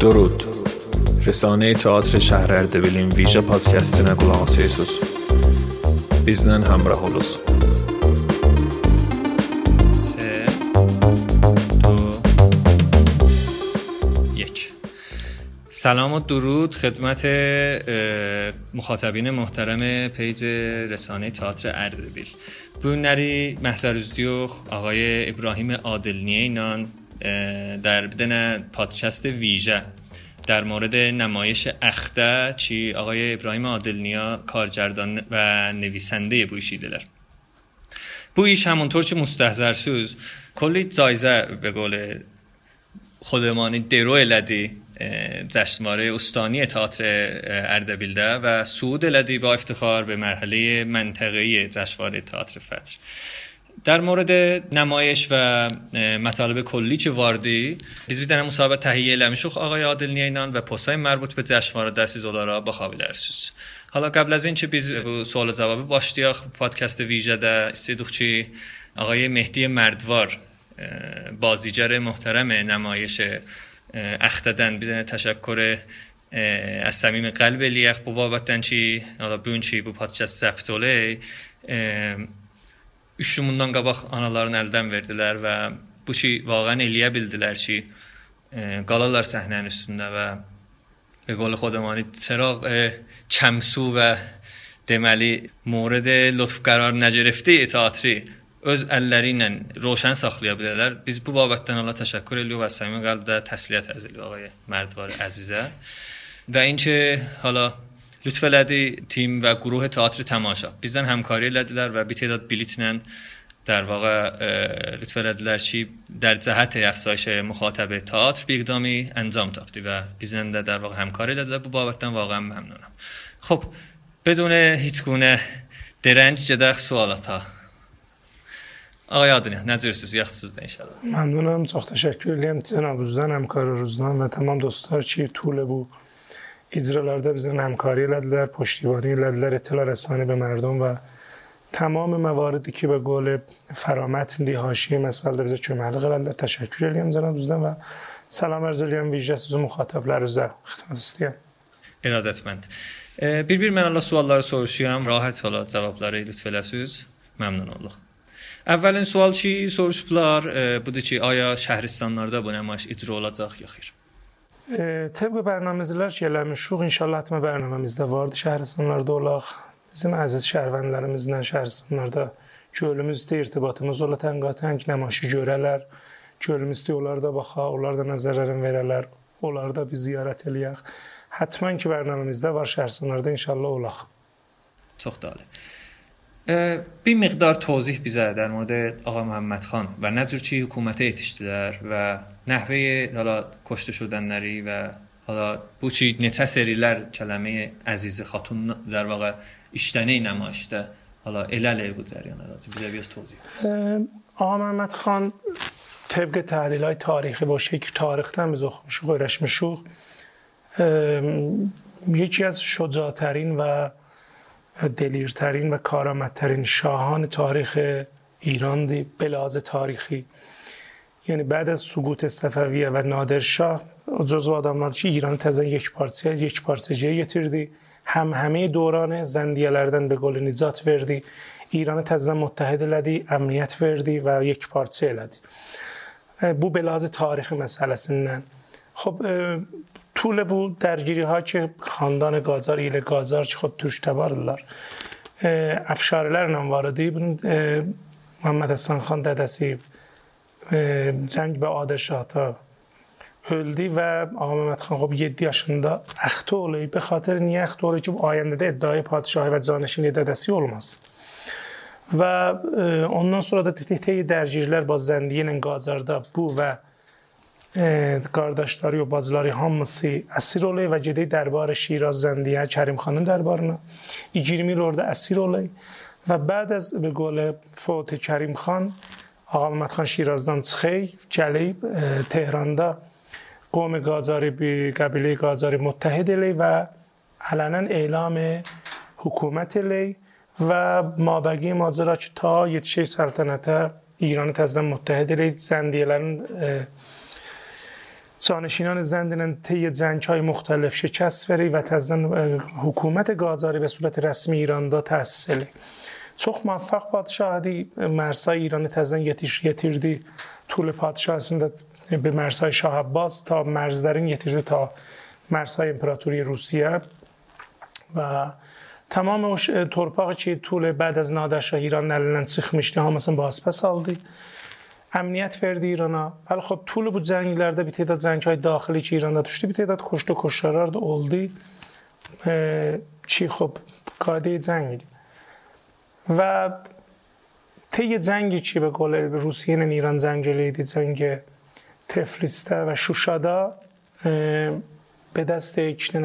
درود رسانه تئاتر شهر اردبیلین ویژه پادکست qulaq asırsınız. بیزنن همراه olunuz. سلام و درود خدمت مخاطبین محترم پیج رسانه تئاتر اردبیل بونری محضر دیوخ آقای ابراهیم عادلنیه اینان در بدن پادکست ویژه در مورد نمایش اخته چی آقای ابراهیم عادلنیا کارگردان و نویسنده idilər. Bu iş همونطور که مستحضرسوز کلی جایزه به قول خودمانی درو اه، جشنواره استانی تئاتر اردبیلده و صعود elədی با افتخار به مرحله منطقه‌ای جشنواره تئاتر فجر در مورد نمایش و مطالب کلی چه واردی؟ بیزویدن مصابه تهیه لمشوخ آقای عادل نیاینان و پوسای مربوط به جشنوار دستی زولارا با خاویل حالا قبل از این اینکه بیز bu suala cavabı başlayaq, پادکست ویژه istedik ki, آقای مهدی مردوار بازیجر محترم نمایش اختدن. بیدن تشکر از صمیم قلب لیخ بابتن چی حالا بون چی بو پادکست زبطوله 3 gün bundan qabaq anaların əldən verdilər və bu ki vaqəən eləyə bildilər ki, e, qalarlar səhnənin üstündə və به قول خودمانی چراغ کمسو و deməli مورد لطف قرار نگرفتی تئاتری öz əlləri ilə roşən saxlaya bilərlər. Biz bu babətdən Allah təşəkkür edirik və səmimi qəlbdə təsliyə təzəli ağaya Mərdvar əzizə. Və inki hala لطف لدی تیم و گروه تئاتر تماشا. بیزن همکاری لدیلر و بی تعداد بلیت نن در واقع لطف لدیلر چی در جهت افزایش مخاطب تئاتر بی اقدامی انجام تابدی و بیزن در واقع همکاری لدیلر با بابتن واقعا ممنونم. خب بدون هیچ گونه درنج جدخ سوالاتا آقای آدنیا نجورسوز یخصوز ده انشالله ممنونم چخت شکر لیم. جناب روزدن همکار روزدن و تمام دوستار چی طول بود؟ icralarda bizdən həmkarı elədilər, پشتیبانی elədilər, اطلاع رسانی به مردم و تمام مواردی که به قول فرامتن حاشیه مسئله bizə köməklik elədilər. Təşəkkür edirəm cənabınızdan və salam arz edirəm vicə sizin müxatiblərinizə. Xidmət istəyirəm. İradətmənd. E, Bir-bir mən Allah sualları soruşuyam, rahat ola cavabları lütf eləsiniz. Məmnun oluq. Əvvəlin sual ki, soruşublar, e, budur ki, aya şəhristanlarda bu nümayiş icra olacaq ya xeyr? E, طبق برنامه‌ریزilər ki eləmişik, inşallah hatma bərnaməmizdə vardı. Şəhərstanlarda olaq. Bizim əziz şəhərvənlərimizlə şəhərstanlarda gölümüzdə irtibatımız ola tənqatən nəmaşı görələr. Gölümüzdə onlar da baxa, onlar da nəzərlərin verələr. Onları da biz ziyarət eləyək. Hətmən ki bərnaməmizdə var şəhərstanlarda inşallah olaq. Çox da ali. E, Bir miqdar توضیح bizə در مورد آقا محمد xan və nə cür ki hökumətə yetişdilər və نحوه حالا کشته شدن نری و حالا بوچی نتسریلر کلمه عزیز خاتون در واقع اشتنه نماشته حالا الاله بود جریان لازم بیزه بیاز توضیح آقا محمد خان طبق تحلیل های تاریخی باشه تاریخ تاریختن به زخمش رشم شوخ یکی از شجاعترین و دلیرترین و کارآمدترین شاهان تاریخ ایران دی بلاز تاریخی. یعنی بعد از سقوط صفویه و نادرشاه جز آدملار چی ایران تزن یک پارسیه یک پارسیجیه یتیردی هم همه دوران زندیالردن به گل نیزات وردی. ایران تزن متحد لدی امنیت وردی و یک پارسیه لدی. بو به تاریخ مسئله سنن. خب طول بو درگیری ها که خاندان گازار ایل گازار چه خب توش تبار دلار. افشارلر نم واردی محمد حسن خان دادسی cəng və adəşata öldü və Ağa Məmmədxan Xob 7 yaşında əxti olub. Bə xatir niyə əxti olub ki, ayəndə də iddiayı padişahı və canişin edədəsi olmaz. Və e, ondan sonra da TTT dərgirlər bazı Zəndiyə ilə Qacarda bu və e, qardaşları, o bacıları hamısı əsir olub və gedir dərbarı Şiraz Zəndiyə, Kərimxanın dərbarına. 20 il orada əsir olub və bəd az be qol Fatih Kərimxan محمد خان شیرازdan çıxıb gəlib e, Tehranda قاجاری به قبیله قاجاری متحد eləyib və علنا اعلام حکومت eləyib و مابقی ماجرا که تا یتشه سلطنت ایران təzədən متحد زندیələrin e, جانشینان زندن طی جنگ های مختلف شکست وری و تزن حکومت گازاری به صورت رسمی ایران دا تحصیلی Çox mənfəq padşah idi. Mərsay İranı təzədən yetiş yetirdi. Tule padşahəsində bir Mərsay Şah Abbas ta mərzlərin yetirdi ta Mərsay İmperatoriya Rusiya və tamam o e, torpağı ki Tule bəd az Nadəşah İranın əlindən çıxmışdı, hamısını basbə saldı. Əmniyyət verdi İrana. Hələ xop Tule bu cənglərdə bir tədad cəngay daxili ki İranda düşdü, bir tədad koşdu koşarlar da oldu. E, ki xop qadi cəng idi. Və طی جنگی که به قول روسیه ایران جنگ جلیدی جنگ تفلیسته و شوشادا به دست یک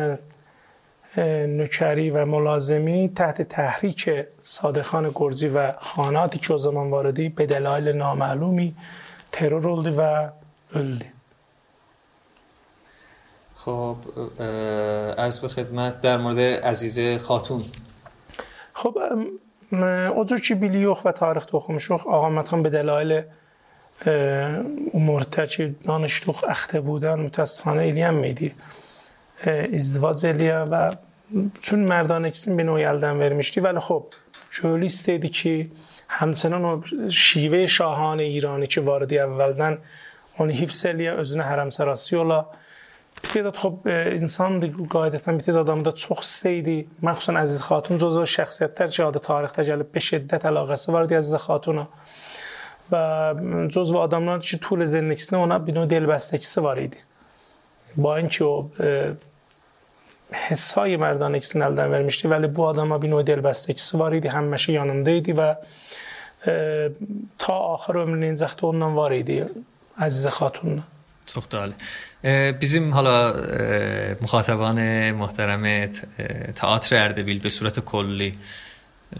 نوکری و ملازمی تحت تحریک صادقان گرزی و خاناتی که o zaman واردی به دلایل نامعلومی ترور oldu و öldü. خب از به خدمت در مورد عزیز خاتون خب O cür ki biliyox və tarixdə oxumuşuq, Ağa Mətxan Bədəlailə e, umur tərki danışduq əxtə budan mütəəssifana eləyənməydi. E, İzdivac eləyə və çün mərdan ikisini bir o əldən vermişdi. Vəli xop, köylü istəyirdi ki, həmçinin o şivə şahanə İranı ki var idi əvvəldən onu hifz eləyə özünə hərəmsarası yola Bir tədad xob e, insandır qayədətən bir tədad adamda çox istəyidi. Məxsusən Əziz Xatun Cozova şəxsiyyətlər ki, adı tarixdə gəlib 5 şiddət əlaqəsi var idi Əziz Xatuna. Və Cozova adamlar ki, tul zənniksində ona bir növ delbəstəkisi var idi. Bayın ki o e, hesay mərdan ikisini əldən vermişdi. Vəli bu adama bir növ delbəstəkisi var idi, həmişə yanında idi və e, ta axır ömrünün zəxti ondan var idi Əzizə Xatunla. Çox da bizim hala müxatəban محترم teatr Ərdəbil به صورت کلی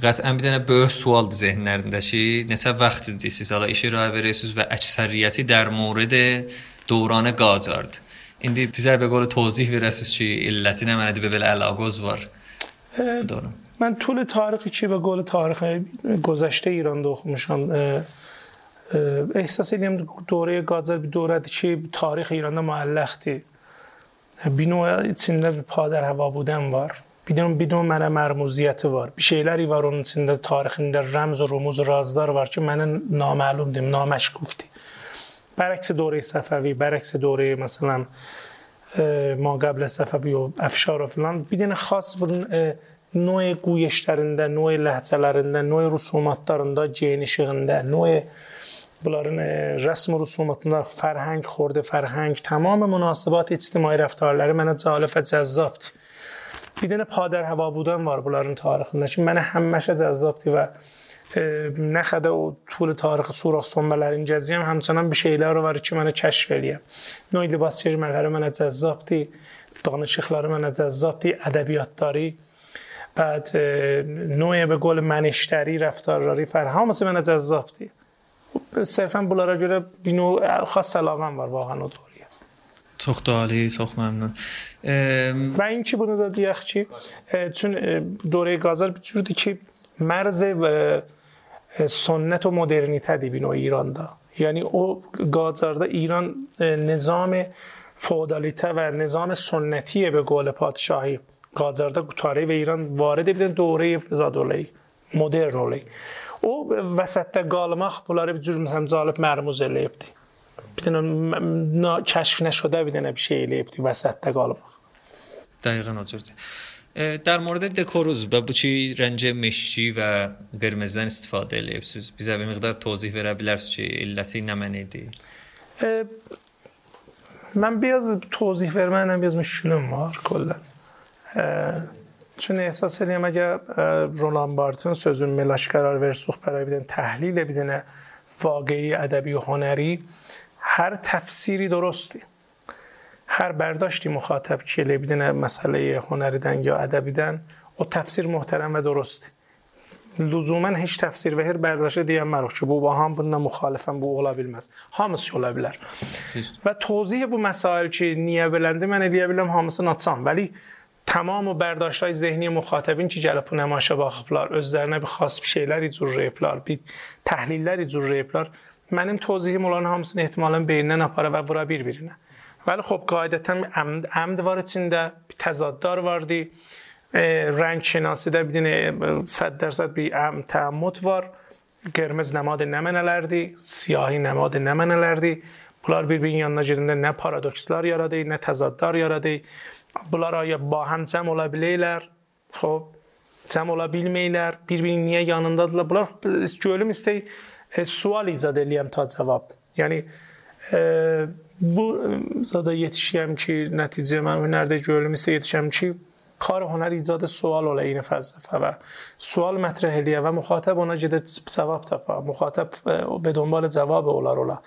قطعا bir dənə böyük sualdır zehənlərində ki, neçə vaxtdır siz hala işi rəy verirsiniz və əksəriyyəti در مورد دوران قاجارdır. İndi bizə به قول توضیح verəsiniz ki, illəti nə mənədir və belə əlaqəz var. دارم. من طول تاریخی چی به قول تاریخ گذشته ایران da oxumuşam. احساس edirəm دوره Qacar bir dövrədir ki, tarix İranda müəlləxdir. Bir növ içində bir padər hava buden var. Bir növ bir növ mənə mərmuziyyəti var. Bir şeyləri var onun içində tarixində rəmz و رموز و رازlar var ki, mənə naməlumdur, naməşkufdur. برعکس دوره صفوی برعکس دوره مثلا ما قبل صفوی و افشار و فلان bir خاص bunun نوع گویشlərində, نوع ləhcələrində, نوع rüsumatlarında, genişiyində, نوع بلارن رسم و رسوماتنا فرهنگ خورده فرهنگ تمام مناسبات اجتماعی رفتارلری من از جالب و جذابت بی پادر هوا بودن وار بلارن تاریخ. نشین من هم مشه جذابتی و نخده و طول تاریخ سوراخ سنبلر این جزیه همچنان به شیله رو وارد که من کشف الیم نوی لباس چیر مغره من از جذابتی دانشیخ لاره من از جذابتی عدبیات داری بعد نوع به گل منشتری رفتار راری فرها مثل من از جذابتی صرفا بلارا جوره بینو خاص علاقه بار واقعا او دوریه سخ دالی سخ ممنون و این چی بوده دادی اخچی چون دوره گازر بجوردی که مرز سنت و مدرنیته دی بینو ایران دا. یعنی او گازر دا ایران نظام فودالیته و نظام سنتیه به گول پادشاهی. قاجارده گتاره و ایران وارد بیدن دوره زادولهی مدرن رولهی. O vəsətdə qalmaq bunları bir cür məsələn cəlb mərmuz eləyibdi. Bir dənə kəşf nəşədə bir dənə bir şey eləyibdi vəsətdə qalmaq. دقیقا oturdu. در مورد دکوروز و چی رنج مشچی و قرمزdən istifadə eləyibsiniz? Bizə bir miqdar توضیح verə bilərsiniz ki, illəti nə mən idi? من biraz توضیح verməklə biraz müşkülüm var köllə. چون احساس edirəm əgər Roland Barthes sözün melaş qərar versuq برای bir تحلیل bir dənə واقعی ادبی و هنری هر تفسیری درستی هر برداشتی مخاطب که بدون مسئله هنریدن یا ادبیدن o tefsir muhterem ve durust. Lüzumen hiç tefsir ve her berdاشa diyemez ki bu vaham bununla muhalifen bu olabilmez. Hamısı ola bilər. Və tozih bu məsail ki, niyə beləndi mən eləyə biləm hamısını açsam. Vəli تمام و برداشت های ذهنی مخاطبین چی جلپو نماشه با خپلار از درنه بی خواست شیلری جور ریپلار بی تحلیلری جور ریپلار منم توضیح مولانا همسین احتمالا بیرنه نپاره و برا بیر بیرنه ولی خب قایدتا عمد, عمد واردین بی تزاددار واردی. رنگ شناسی ده بیدین صد درصد بی عمد تعمد وار. گرمز نماد نمنه لردی. سیاهی نماد نمنه لردی. بلار بیر بیرن یاننا جدنده نه پارادوکسلار یارده نه تزاددار یارده Bunlar aya ba həm cəm ola bilirlər. Xoş, cəm ola bilməyirlər. Bir-birinin niyə yanındadırlar? Bunlar görüm istək sual icad eləyəm ta cavab. Yəni e, bu zada yetişirəm ki, nəticə mən hünərdə görüm istək yetişirəm ki, کار هنر ایجاد سوال ola این فلسفه و سوال مطرح لیه و مخاطب اونا جده ثواب تفا مخاطب به دنبال جواب اوlar ola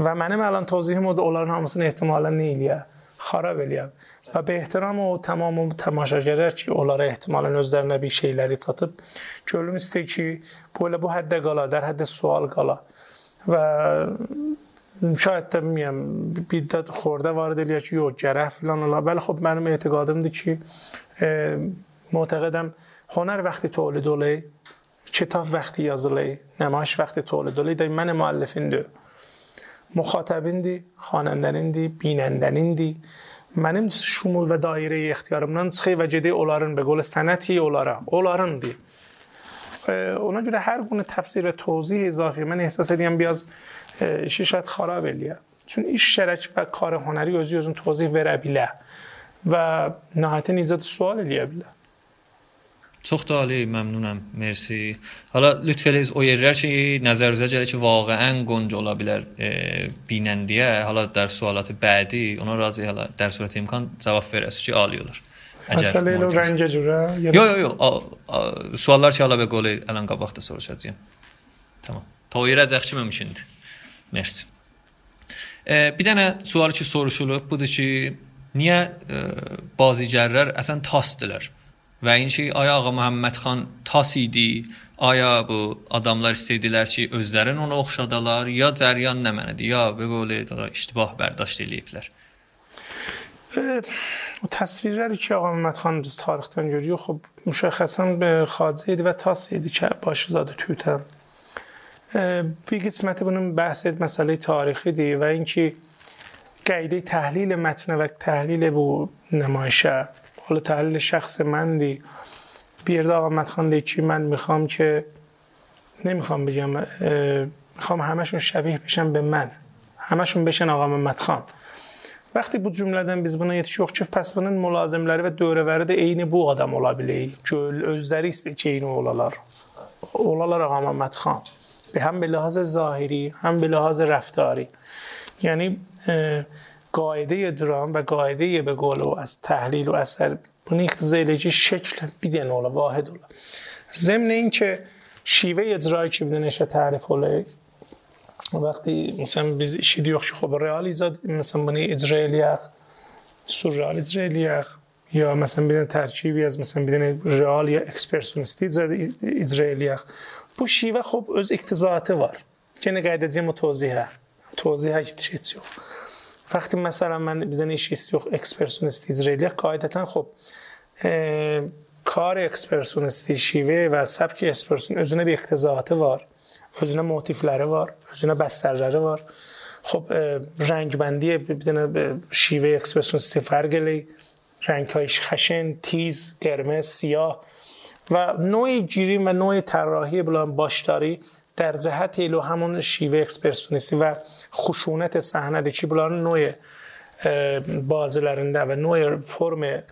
و mənim الان توضیحim o da onların hamısını ehtimala nə eləyə xarab eləyə və be ehtiram o tamam o tamaşaçılar ki onlara ehtimalən özlərinə bir şeyləri çatıb görülüm istəyir ki bu elə bu həddə qala در حد sual qala və شاید də bilmirəm bir də xorda vارد eləyək ki, yox, gərək filan ola. Bəli, xub mənim etiqadımdır ki, e, معتقدم هنر وقتی تولید olayı, کتاب وقتی yazılı, نمایش وقتی تولید olayı da mən müəllifindir. Muxatabindir, xanəndənindir, binəndənindir. mənim şumul və dairəyə ixtiyarımdan çıxır və gedir onların be qola sənəti onlara, onlarındır. E, ona görə hər bunu təfsir və tozih izafi mən hesab edirəm biraz e, işi şərt xarab eləyə. Çünki iş şərək və kar hünəri özü özünü tozih verə bilə və nəhayətən izah sual eləyə bilər. Çox da ali, məmnunam, mersi. Hala lütf eləyiz o yerlər ki, nəzərinizə gəlir ki, vaqəən qonc ola bilər e, binən deyə, hala dərs sualatı bədi, ona razı hala dərs surəti imkan cavab verəsiz ki, ali olar. Məsələ elə rəngə görə. Yo, yo, yo. A, a, suallar ki, hala be qol elan qabaqda soruşacağam. Tamam. Toyirə zəxçi mümkündür. Mersi. E, bir dənə sual ki, soruşulub, budur ki, niyə e, bazıgərlər əsən tasdırlar? Və inki ay ağa Məhəmmədxan tas idi, aya bu adamlar istədilər ki, özlərin ona oxşadalar, ya cəryan nə mənədir, ya belə iştibah bərdaşt eləyiblər. E, o təsvirləri ki, ağa Məhəmmədxan biz tarixdən görürük, xub müşəxəsən e, xacə idi və tas idi ki, başı zadı tütən. E, bir qisməti bunun bəhs et məsələyi tarixidir və inki qeydi təhlil mətnə və təhlil bu nəmayişə حالا تحلیل شخص من دی بیرد آقا مدخان دی که من میخوام که نمیخوام بگم میخوام همشون شبیه بشن به من همشون بشن آقا محمد خان وقتی bu cümlədən biz buna yetişiyoruz ki, pəs bunun mülazimləri və dövrələri də eyni bu adam ola bilər. Göl özləri istəyir ki, eyni olalar. Olalar Ağa Məhəmməd xan. هم به لحاظ ظاهری هم به لحاظ رفتاری یعنی قاعده درام و قاعده به گل و از تحلیل و اثر بنیخت زیلجی شکل بیدن اولا واحد اولا. ضمن این که شیوه ادرایی که بیدن اشه تعریف اولا. وقتی مثلا بیز اشید یک شو خوب ریالی زاد مثلا بنی ادرایلی اخ سور ریال ادرایلی اخ یا مثلا بیدن ترکیبی از مثلا بیدن ریال یا اکسپرسونستی زاد ادرایلی اخ. بو شیوه خوب از اکتزاعته وار. که نگاید از این ما توضیح هست وقتی مثلا من دیدن ایش اکسپرسونیست اسرائیلی قاعدتا خب کار اکسپرسونستی شیوه و سبک اکسپرسون ازونه bir اقتضاعات var. Özüne وار ازونه بستر لره وار خب رنگ بندی بیدن شیوه اکسپرسونستی فرگلی رنگ هایش خشن تیز قرمز سیاه و نوع گیری و نوع طراحی بلان باشداری در جهت ایلو همون شیوه اکسپرسونیستی و خشونت صحنه ده بلان نوع بازلرنده و نوع فرم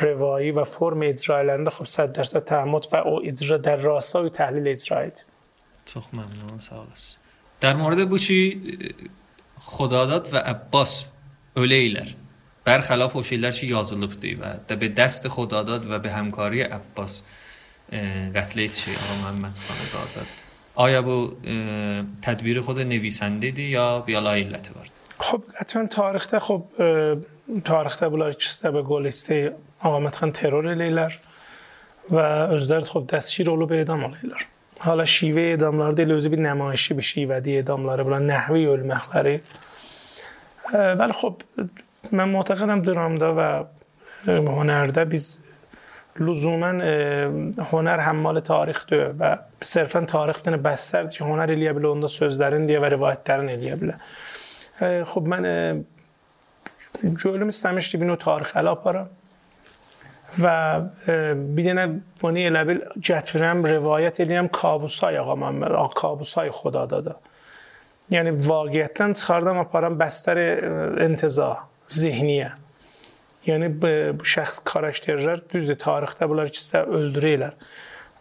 روایی و فرم اجرای لرنده خب صد درصد تعمد و او اجرا در راستای تحلیل اجرایید چخ خب ممنون سالس در مورد بوچی خداداد و عباس اولیلر برخلاف اوشیلر چی یازلوب دی و به دست خداداد و به همکاری عباس قتلیت چی؟ آقا محمد خانه دازد. آیا بو تدبیر خود نویسنده دی یا بیا لایلت بارد خب اتون تاریخ ده خب تاریخ ده بلار چسته به گل استه آقا متخن ترور لیلر و ازدرد خب دستشی رولو به ادام لیلر. حالا شیوه اداملار دیل اوزی بی نمایشی به شیوه دی اداملاره بلا نحوی مخلری ولی خب من معتقدم درامده و هنرده بیز لزوما هنر حمال tarixdir və sərfən tarix bir bəstərdir ki, هنر eləyə bilər, onda sözlərin deyə və rivayətlərin eləyə bilər. خب mən Gölüm istemişdi bir o tarix ələ aparam və e, bir dənə bunu elə bil gətirəm, rivayət eləyəm kabusay ağa Məmməd, kabusay xudada da. Yəni vaqiətdən çıxardım aparam bəstər intiza, zehniyə. Yəni bu şəxs karakterlər düzdür, tarixdə bunlar ikisi də öldürürlər.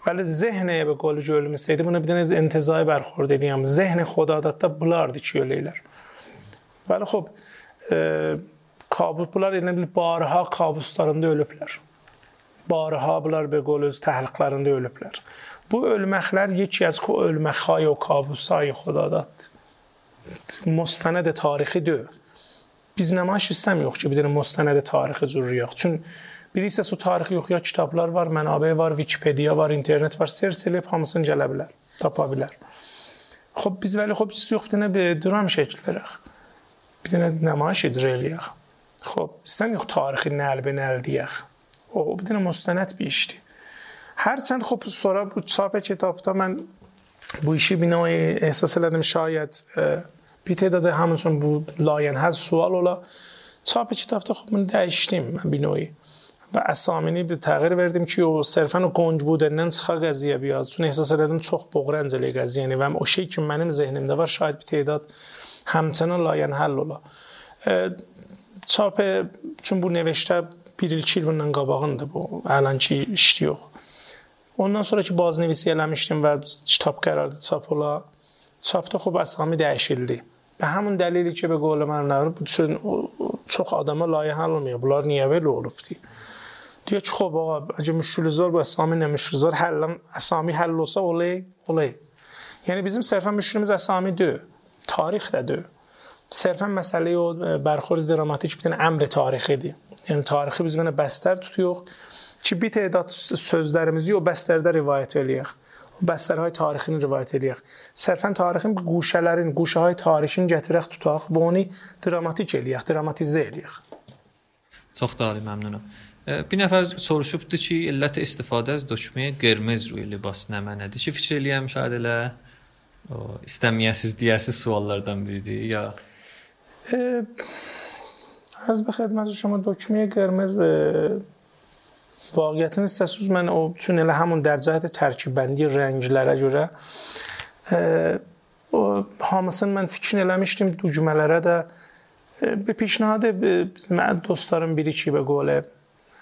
Bəli, zehnə bir qolcu ölməsəydi, buna bir dənə intizai bərxurd edəyəm. Zehni xodadatda bulardı ki, öləylər. Bəli, xop, e, kabus bunlar elə bil barha kabuslarında ölüblər. Barha bunlar bir qol öz təhliqlərində ölüblər. Bu ölməklər yeki az ölmək xayo kabusay xodadat. Mustanəd tarixi deyil biz nümayiş istəmirik ki, bir dənə müstənəd tarixi cürrüyək. Çünki bir hissəsi o tarixi yox, ya kitablar var, mənabə var, Wikipedia var, internet var, search eləyib hamısını gələ bilər, tapa bilər. Xoş biz vəli xoş istiyox bir dənə bir dram şəkillərək. Bir dənə nümayiş icra eləyək. Xoş istəmirik tarixi nəlbə nəl deyək. O bir dənə müstənəd bir işdir. Hərçənd xoş sonra bu çap kitabda mən bu işi binayı əsas elədim şayət e, bir تعداد همونچون bu لاین هست sual ola çap kitabda خب من dəyişdim mən binayı və əsamini bir təğyir verdim ki, o sərfən o qonc budəndən çıxa qəziyyə biraz. Çünki ehsas edirdim çox boğrancəli qəziyyə yəni və o şey ki mənim zehnimdə var, şayad bir tədad həmçinin layan həll ola. E, çap çün bu nevştə 1 il 2 il bundan qabağındır bu. Ələnki işdi yox. Ondan sonra ki bazı nevisi eləmişdim və kitab qərardı çap ola. Çapda xub əsami dəyişildi. Və həmin dəlili ki, be qol mən nə bu çox adama layihə olmuyor. Bunlar niyə belə olubdu? دیگه خب آقا اگه مشکل زار با اسامی نمشکل زار حل اسامی حل olsa olay olay. Yəni bizim sərfən müşkülümüz əsami deyil. Tarix də deyil. Sərfən məsələyi o bərxurd dramatik bir dənə əmr tarixidir. Yəni tarixi biz mənə bəstər tutuyoruz ki, bir tədad sözlərimizi o bəstərdə rivayət eləyək. O bəstərهای tarixini rivayət eləyək. Sərfən tarixin quşələrin, quşahay tarixini gətirək tutaq və onu dramatik eləyək, dramatizə eləyək. Çox da məmnunam. Bir nəfər soruşubdu ki, illət istifadə az dökməyə qırmız ruy libas nə mənədir ki, fikir eləyəm şaid elə o istəməyəsiz deyəsiz suallardan biridir ya از به خدمت شما دکمه قرمز Vaqiətin istəsiz mən o üçün elə həmin dərcədə tərkibbəndi rənglərə görə ə, o hamısını mən fikrin eləmişdim düymələrə də e, bir pişnahadı e, bizim dostlarım biri ki və qolə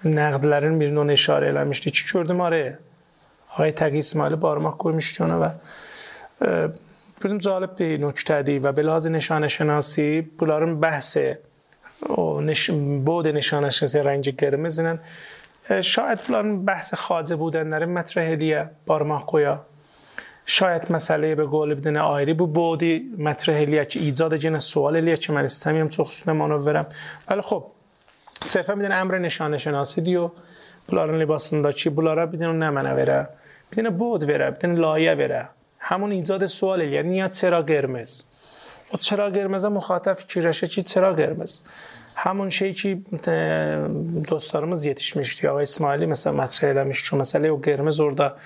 nəqdlərin birini ona işarə eləmişdi ki, gördüm araya. Ağay Təqi İsmaili barmaq qoymuşdu ona və gördüm cəlb bir nöqtədir və belazə nişanəşünası bunların bəhsi o niş, bu da nişanəşünası rəngi qırmızı ilə شاید بلان بحث خاضه بودن در مطرح لیه بارماه قویا شاید مسئله به گول بدن آیری بو بودی مطرح لیه چه ایجاد جن سوال لیه چه من استمیم چو خصوص برم ولی خب صرفا بدن امر نشانه شناسی دیو. بلارن لباسنده چی؟ بلارا بدن نه منه وره. بدن بود وره بدن لایه وره. همون ایجاد سوال لیه نیا چرا گرمز و خب چرا مخاطف مخاطب فکرشه چی؟ چرا گرمز çera qırmız. Həmin şey ki dostlarımız yetişmişdi. Ya İsmaili məsələn mətrəh eləmiş ki, məsələ o qırmız orada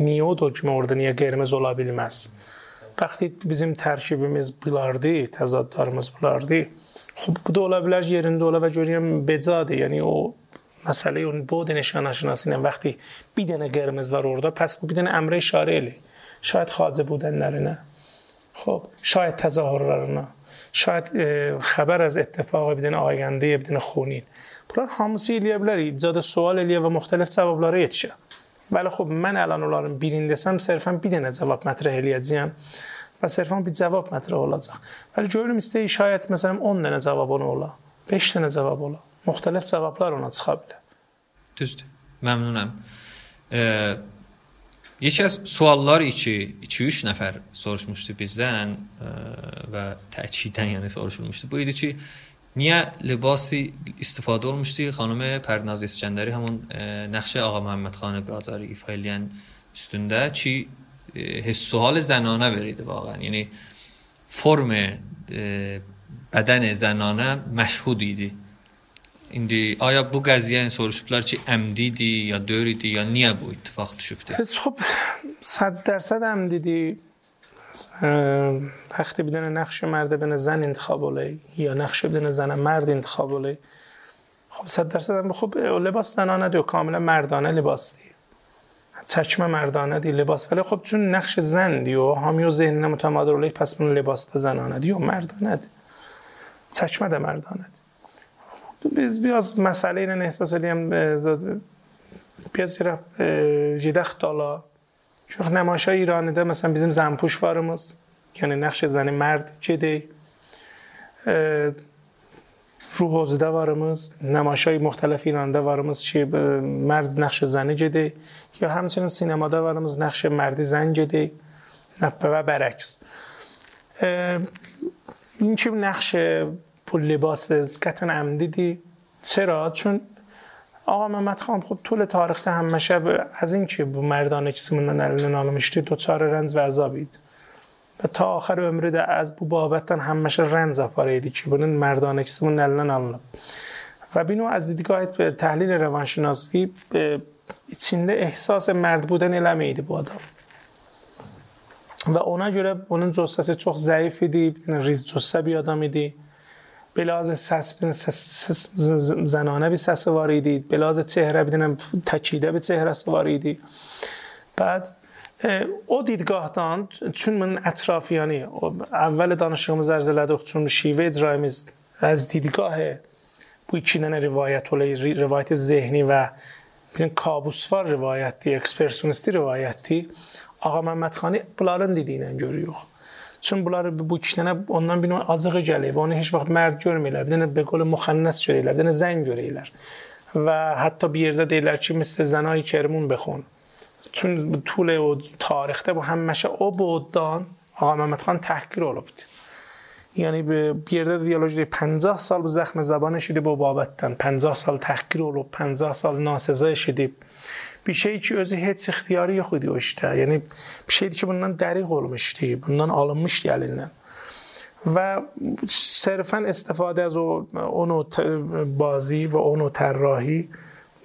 niyə o dogma orada niyə qırmız ola bilməz? Vaxtı bizim tərkibimiz bulardı, təzadlarımız bulardı. خب bu da ola bilər yerində ola və görürəm becadır. Yəni o məsələ اون بود نشانه شناسی ilə وقتی bir dənə qırmız var orada, pəs bu bir dənə əmrə işarə elə. Şayət xacə budənlərinə. خب şayət təzahürlərinə. Şayət e, xəbər az ittifaq bir dənə ayəndə bir dənə xunin. Bunlar hamısı eləyə bilər. İcada sual eləyə və müxtəlif cavablara yetişə. Bəli, xub mən əlan onların birindəsəm sərfən bir dənə cavab mətrəh eləyəcəyəm və sərfən bir cavab mətrəh olacaq. Bəli, görürüm istəyi şayət məsələn 10 dənə cavab ona ola, 5 dənə cavab ola. Müxtəlif cavablar ona çıxa bilər. Düzdür. Məmnunam. Ee, Yeki az suallar ki, 2-3 nəfər soruşmuşdu bizdən və təkidən yəni soruşulmuşdu. Bu idi ki, niyə libası istifadə olmuşdu? Xanım Pərnaz İskəndəri həmin Nəxşə Ağa Məhəmməd xan Qacarı ifa edən üstündə ki, حس و حال زنانه برید واقعا یعنی فرم بدن زنانه idi. İndi aya bu qəziyyəni soruşublar ki, əmdidir ya döyür idi ya niyə bu ittifaq düşübdü? Xub 100% əmdidir. وقتی بدون نقش مرد بین زن انتخاب ولی یا نقش بدون زن مرد انتخاب ولی خب صد درصد هم خب لباس زنانه دی و کاملا مردانه لباس دی چشم مردانه دی لباس ولی خب چون نقش زن دی و هامی و ذهن متمادر ولی پس من لباس زنانه دی و مردانه دی چشم ده مردانه دی تو بیز بیاز مسئله این احساس دیم بیاز یه جیدخ دالا شوخ نماشا ایرانه ده مثلا بیزیم زنپوش فارموز یعنی نقش زن مرد جدی رو حوزده وارمز نماش های مختلف ایرانده وارمز چی مرد نقش زنی جده یا همچنین سینما ده وارمز نقش مردی زن جده و برعکس. این چی نقش تو لباس کتن ام دیدی چرا؟ چون آقا محمد خان خب طول تاریخ همه شب از این که مردان کسیمون در نالمشتی دوچار رنز و عذابید. و تا آخر عمری ده از بو بابتن همه شب رنز ایدی که bunun مردانه کسیمون elinden alınıp و بینو از دیدگاه تحلیل روانشناسی içinde احساس مرد بودن eləmiydi bu آدم، و اونا جوره bunun cossası çok zayıf ریز cossə بیادامیدی. به لحاظ سس زنانه به سس واریدی به لحاظ چهره بدونم تکیده به چهره واریدی بعد o دیدگاهdan چون من اطرافیانی اول دانشگاه زرزله چون شیوه اجرایimiz از دیدگاه bu ikiden rivayet olayı rivayet zihni ve bir kabusvar rivayetti, ekspersonisti rivayetti Ağa Məmmədxani bunların dediyinə görüyoruz. Çün bunları bu kişilərə ondan bir növ acığı gəlir və onu heç vaxt mərd görmürlər. Bir dənə beqol müxənnəs görürlər, bir dənə zəng görürlər. Və hətta bir yerdə deyirlər ki, məsəl zənay Kermun bexon. Çün طول o tarixdə bu həmişə o boğdan Ağa Məmmədxan təhqir olubdu. Yəni bir yerdə دیالوج دی 50 سال زخم zəbanə شدی bu بابتن 50 سال təhqir olub, 50 سال nasəzə شدی بیشه ایچی özü هیچ اختیاری خودی اوشته یعنی بیشه ایدی که بندن دری قولمشتی بندن آلمشتی علینه و صرفا استفاده از اونو بازی و اونو طراحی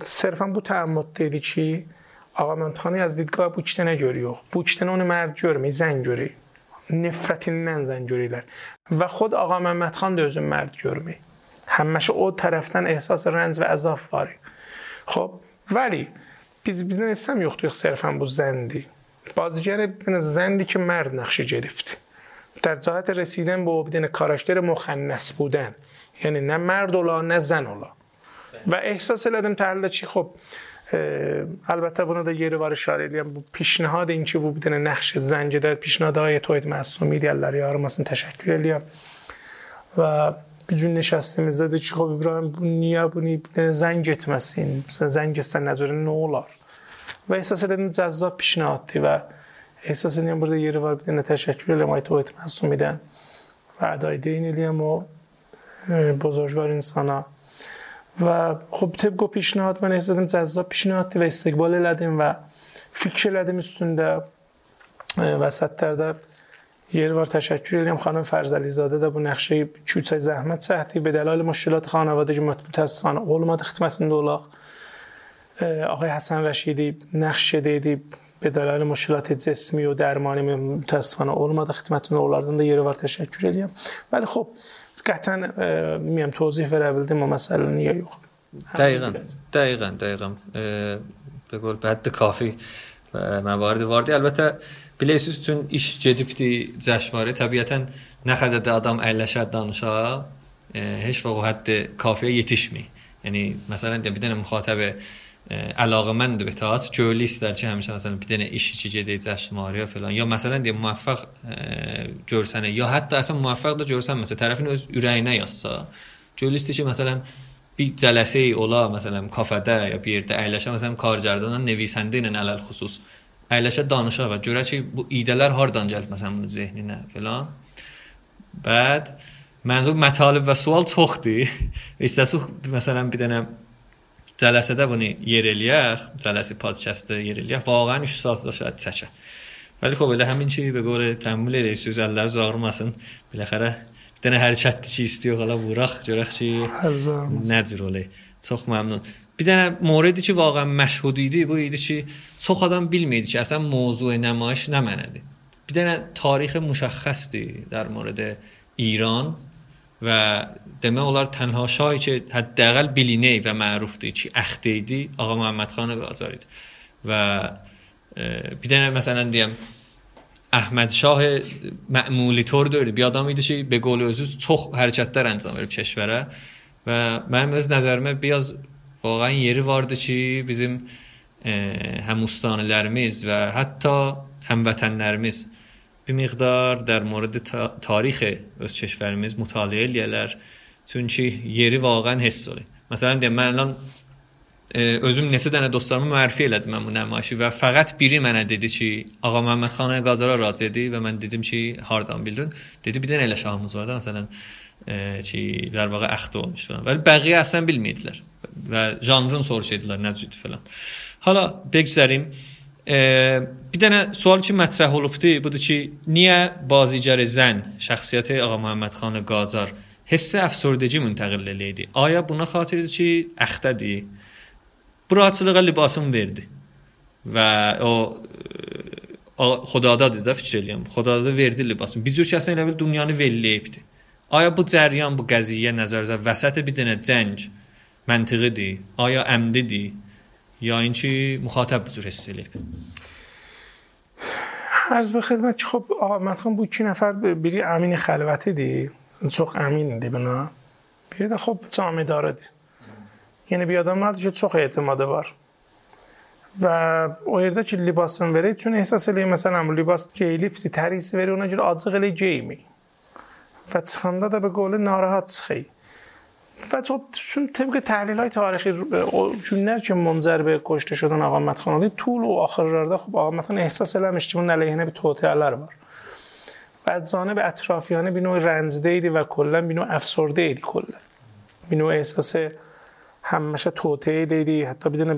صرفا بو تعمد دیدی چی؟ آقا منتخانی از دیدگاه بوچته نگوری و بوچته اون مرد جرمی زنجوری نفرتی نن زنجوری لر. و خود آقا محمد خان ده مرد جرمی همشه او طرفتن احساس رنج و عذاب واری خب ولی Biz istəm yoxdur, yox sərfən bu zəndi. بازیگر زندی که مرد نقشی گرفت. در جهت رسیدن به عبدن کاراکتر مخنث بودن. یعنی نه مرد اولا نه زن اولا و احساس لدم تعلق چی؟ خب البته بنا در یه روار اشاره edeyim پیشنهاد این که bu نقش زنگ در پیشنهاد های توید معصومی دی الله یارم اصلا تشکر edeyim و bir gün nişastimizdə də ki, xop İbrahim bu niyə bunu zəng etməsin? Zəng etsən? و احساس دادن جذاب پیشنهادتی و احساس دادن برده یه روار بیده تشکر علمایت و ایت میدن و عدای دین علیم و بزرگوار انسان ها و خب طبق پیشنهاد من احساس دادن جذاب پیشنهادتی و استقبال لدیم و فکر لدیم استون در وسط در یه روار تشکر علیم خانم فرزالی زاده در بو نقشه چوتای زحمت سهتی به دلال مشکلات خانواده جمعت بود هست خانم قلمات ختمت دولاخ آقای حسن رشیدی نقش دیدی به دلایل مشکلات جسمی و درمانی متاسفانه اول ما خدمتتون اولاردن یه رو تشکر الیم ولی خب قطعا میم توضیح ورا بده ما مثلا یا یو خب دقیقا. دقیقا دقیقا. به قول کافی مواردی واردی. البته بلیسیس تون ایش جدی پتی جشواره طبیعتا نخده ده آدم ایلشد دانشا هش فقط حد کافی یتیش می یعنی مثلا دیم بیدن مخاطب müxatəbə علاقمند به تئاتر جولی istər ki, həmişə məsələn bir dənə iş içi gedək cəşnmarıya falan. Ya məsələn deyə müvəffəq görsənə, ya hətta əsən müvəffəq da görsənməsə, tərəfin öz ürəyinə yazsa, joli istəyir ki, məsələn bir cələsə ola, məsələn kafedə ya bir yerdə əyləşə, məsələn kargərdanla نویسنده ilə ələl xüsus əyləşə danışa və görə ki, bu idələr hardan gəlib məsələn bunun zehninə falan. Bəd mənzur mətalib və sual çoxdur. İstəsə məsələn bir dənə جلسه bunu yer eləyək, جلسه پادکست yer eləyək, واقعا 3 saat da şاید çəkə. ولی خب elə həmin ki به قول تحمل eləyik söz əllər ağrımasın. Biləxərə bir dənə hərəkətdir ki, istəyir qala vuraq, görək ki nə cür olar. Çox məmnun. Bir dənə موردی ki واقعا مشهود idi, bu idi ki çox adam bilmirdi ki, əsən mövzu nümayiş nə mənadır. bir tarix müşəxxəsdir در مورد ایران və دمه اولار تنها شایی چه حد دقل بلینه و معروف دید چی اخته ایدی آقا محمد خانه به آزارید و بیدن مثلا دیم احمد شاه معمولی طور دارید. بیادا میده چی به گول و عزوز تخ هرچت در انزام برو چشوره و من از نظرمه بیاز واقعا یری وارده چی بیزیم هموستان لرمیز و حتی هموطن لرمیز. بی مقدار در مورد تاریخ از چشورمیز مطالعه لیلر. Çünki yeri vaqəən hiss olur. Məsələn deyim, mən lan e, özüm neçə dənə dostlarıma müərrifə elədim mən bu nümayişi və fəqət biri mənə dedi ki, ağa Məhəmməd xan Qazara razı idi və mən dedim ki, hardan bildin? Dedi bir dənə elə şahımız var da, məsələn, ə, ki, Dərbağa əxd olmuş falan. Bəli, bəqiyə əsən bilmirdilər və janrın soruş edilər nəcid falan. Hala Begzərim e, bir dənə sual ki mətrəh olubdu, budur ki, niyə bazigəri zən şəxsiyyəti ağa Məhəmməd xan Qacar حس افسردگی منتقل لیدی. آیا بنا خاطر چی؟ اختدی. برات صدق لباسم وردی و او خدا داد دا فکر الیم خدا داد وردی لباسم بیزور چی اصلا اینو دنیانی ولی ایپدی آیا بو جریان بو قضیه نظر زد؟ وسط بیدنه جنگ منطقه دی. آیا امده دی؟ یا این چی؟ مخاطب بزور حس لیپ عرض به خدمت خب آقا مدخون بود چی نفر بری امین خلوته دی؟ çox əmin dibinə. Bir də xop cami idarədir. Yəni bir adam vardır ki, çox etimadı var. Və o yerdə ki, libasını verir, üçün hesab eləyir, məsələn, libas geyilibdir, tərisi verir, ona görə acıq elə geymir. Və çıxanda da bir qolı narahat çıxır. Və çox üçün təbii təhlilay tarixi o günlər ki, Monzer bəy qoşda şudan Ağa Mətxanlı, tul o axırlarda xub Ağa Mətxan ehsas eləmiş ki, bunun əleyhinə bir toteyalar var. بدزانه به اطرافیانه بینو نوع ایدی و کلا بینو افسرده ایدی کلا بینو احساس همشه توته لیدی حتی بدون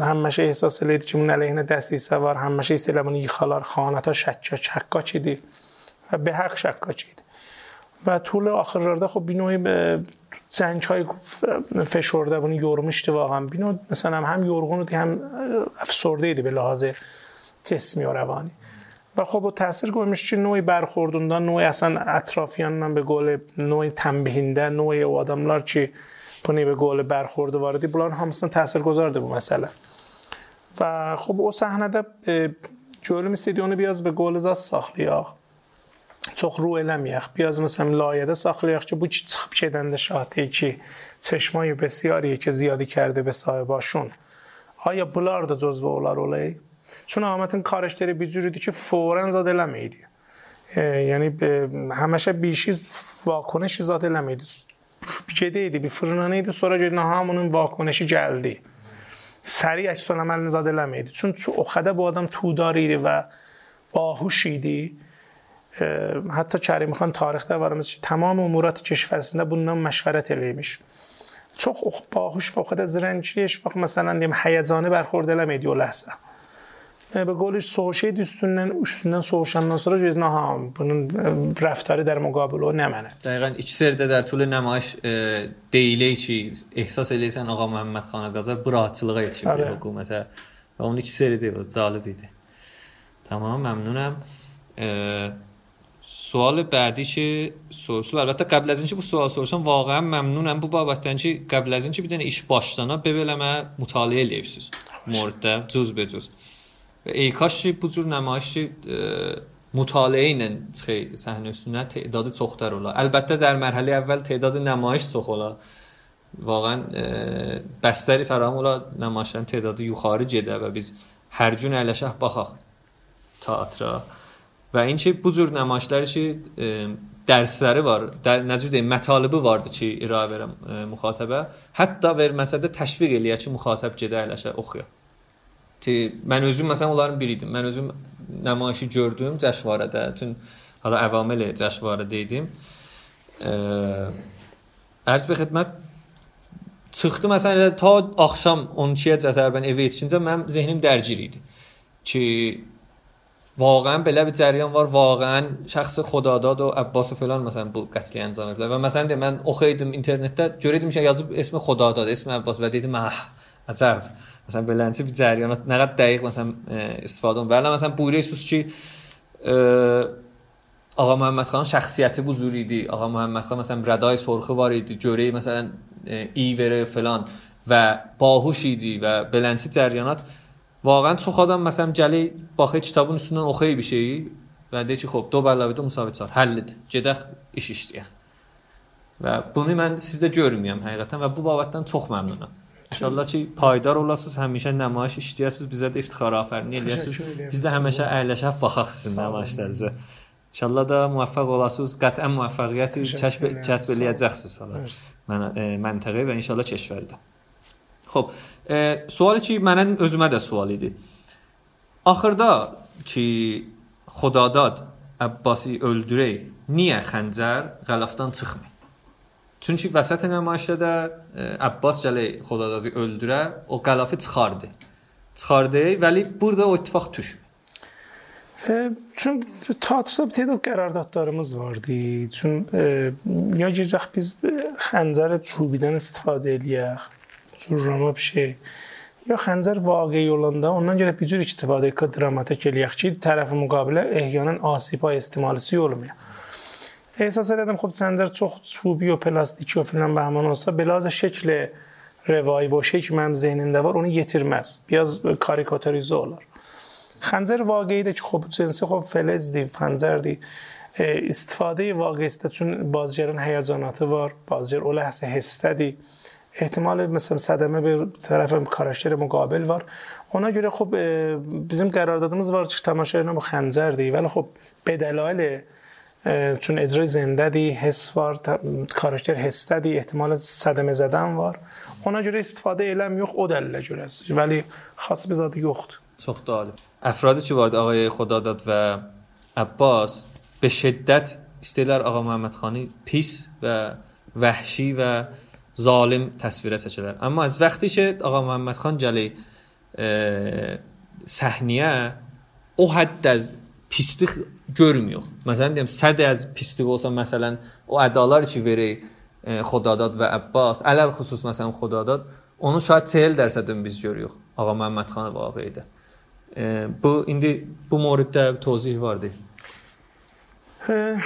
همشه احساس لیدی چیمون علیه دستی سوار همشه سلمانی خالار خانتا شکا چکا چیدی. و به حق شکا چید. و طول آخر رارده خب بینوی زنج های فشرده بونی یورمشتی واقعا. بینو مثلا هم یورگون هم افسرده ایدی به لحاظ جسمی و روانی. و خب تاثیر گوه میشه چی؟ نوعی برخوردوندن نوعی اصلا اطرافیان به گل نوعی تنبهینده نوعی و آدملار چی؟ پنی به گل برخورد واردی. بلان هم اصلا تاثیر گذارده بود مثلا و خب او صحنه ده جوری می سیدیون بیاز به گل زاد ساخلیاخ چخ رو علم یخ. بیاز مثلا لایده ساخلیاخ چه بو چی؟ چخب چه دنده شاته چی؟ چشمایی بسیاریه که زیادی کرده به صاحباشون. آیا بلار ده جزوه اولار اولای؟ چون آمتن کارش داره بیجوری دی که فورا زاده لمیدی یعنی به همشه بیشیز واکنشی زاده لمیدی جده ایدی بی فرنانه ایدی سورا جده نهامون واکنشی جلدی. سریع اکسان عمل نزاده لمیدی چون چو اخده با آدم تو داریدی و باهوشیدی حتی چاره می‌خوان تاریخ ده وارم تمام امورات کشور سنده بودنم مشورت علیمیش چو باهوش فوق خود از رنجیش فوق مثلا دیم حیزانه برخورده لمیدی و به قولش سوشید üstündən üstündən soğuşandan sonra göz ha bunun rəftarı در مقابل o nə mənə. Dəqiqən içəridə در طول nümayiş e, deyilir ki, ehsas eləyirsən Ağa Məhəmməd xana Qacar bu rahatçılığa yetişəcək hökumətə. Və onun ikisi idi, cəlib idi. Tamam, məmnunam. E, سوال بعدی که soruşulur. البته قبل از اینکه bu sual soruşam واقعا məmnunam bu babətdən ki, qəbl az اینکه bir dənə iş başlana bebeləmə mütaliə eləyibsiz. Moriddə cüz be cüz. ey kaş ki bu cür nümayişi mütaliə ilə çıxı səhnə üstünə tədadı çoxdar ola. Əlbəttə də mərhələ əvvəl tədadı nümayiş çox ola. Vağən e, bəstəri fəram ola, nümayişlərin tədadı yuxarı gedə və biz hər gün əyləşək baxaq teatra. Və inki bu cür nümayişlər ki e, dərsləri var, də, necə deyim, mətalibi vardı ki, irayə verəm e, müxatəbə. Hətta verməsə də təşviq eləyə ki, müxatəb gedə əyləşə oxuya mən özüm məsələn onların biri idim. Mən özüm nümayişi gördüm Cəşvarədə. Bütün hələ əvamil Cəşvarədə idim. Ərz bir xidmət çıxdı məsələn elə ta axşam 12-yə qədər mən evə yetişincə mənim zehnim dərgir idi ki Vaqəən belə bir cəryan var. Vaqəən şəxsi Xodadad o Abbasov falan məsələn bu qətli ancaq ediblər. Və məsələn də mən oxuyurdum internetdə görürdüm ki, yazıb ismi Xodadad, ismi Abbas və dedim, "Ah, əcəb." مثلا ولنسی فی جریانات نقد دقیق مثلا استفاده اون ولن مثلا بوری سوس چی؟ آقا محمد خان شخصیت بزرگی آقا محمد خان مثلا ردای سرخه وارد جوری مثلا ای فلان و باهوشی دی و بلنسی جریانات. واقعا تو خودم مثلا جلی باخه کتابون سنن اوخی بشی و دیگه چی؟ خب دو بالا دو مساوات سار. حلت. جدخ ایش ایش دیه. و بومی من سیزده جرمیم حقیقتا. و بو بابتن چخ ممنونم. İnşallah ki, payidar olasınız, həmişə nümayiş işləyəsiniz, bizə də iftixar afərin eləyəsiniz. Biz də həmişə əyləşəb baxaq sizin nümayişlərinizə. İnşallah da müvəffəq olasınız, qətlən müvəffəqiyyəti kəşf kəsb eləyəcəksiniz hala. Mən e, məntəqə və inşallah kəşfərdə. Xoş. E, sualı ki, mənə özümə də sual idi. Axırda ki, Xodadad Əbbasi öldürək, niyə xəncər qəlafdan çıxmır? Çünki vəsət nümayişdə də e, Abbas gələk Xodadadı öldürə, o qələfi çıxardı. Çıxardı, vəli burada o ittifaq düşür. E, Çünki tartışda bir tədad qərardatlarımız vardı. Çünki e, ya gələcək biz e, xəncərə çubidən istifadə eləyək, çurrama bir şey. Ya xəncər vaqeyi olanda ondan görə bir cür istifadə edək, dramatik eləyək ki, tərəfi müqabilə ehyanın asiba istimalisi olmayaq. احساس دادم خب سندر چخ چوبی و پلاستیکی و فیلم به همان اوسا بلاز شکل روایی و شکل من zehnim de var onu yetirmez. Biraz karikatürize olur. خنجر واقعی ده که خب جنسی خب فلز دی خنزر دی. استفاده واقعی است چون بازجرن هیجاناتی وار بازجر اول لحظه هسته دی. احتمال مثلا صدمه به طرف کارشتر مقابل وار. اونا گره خب بیزم قرار دادمز وار چه تماشای bu خنجر دی. ولی خب به دلایل چون اجرای زنددی حس وار کارکتر هسته دی احتمال صدمه زدن وار. اونا جوری استفاده علم یخ اودل جور است. ولی خاص به ذات یخت سختال افرادی چی وارد آقای خداداد و عباس به شدت استیلر آقا محمد خانی پیس و وحشی و ظالم تصویره سچدن اما از وقتی که آقا محمد خان جلی صحنیه او حد از پیستی görmüyük. Məsələn deyim, səd az pislik olsa, məsələn, o ədalar ki verək e, Xodadad və Əbbas, ələl xüsus məsələn Xodadad, onu şahid 40 dərsədən biz görürük. Ağa Məhəmməd xan vağı idi. E, bu indi bu moriddə tozih vardı. E,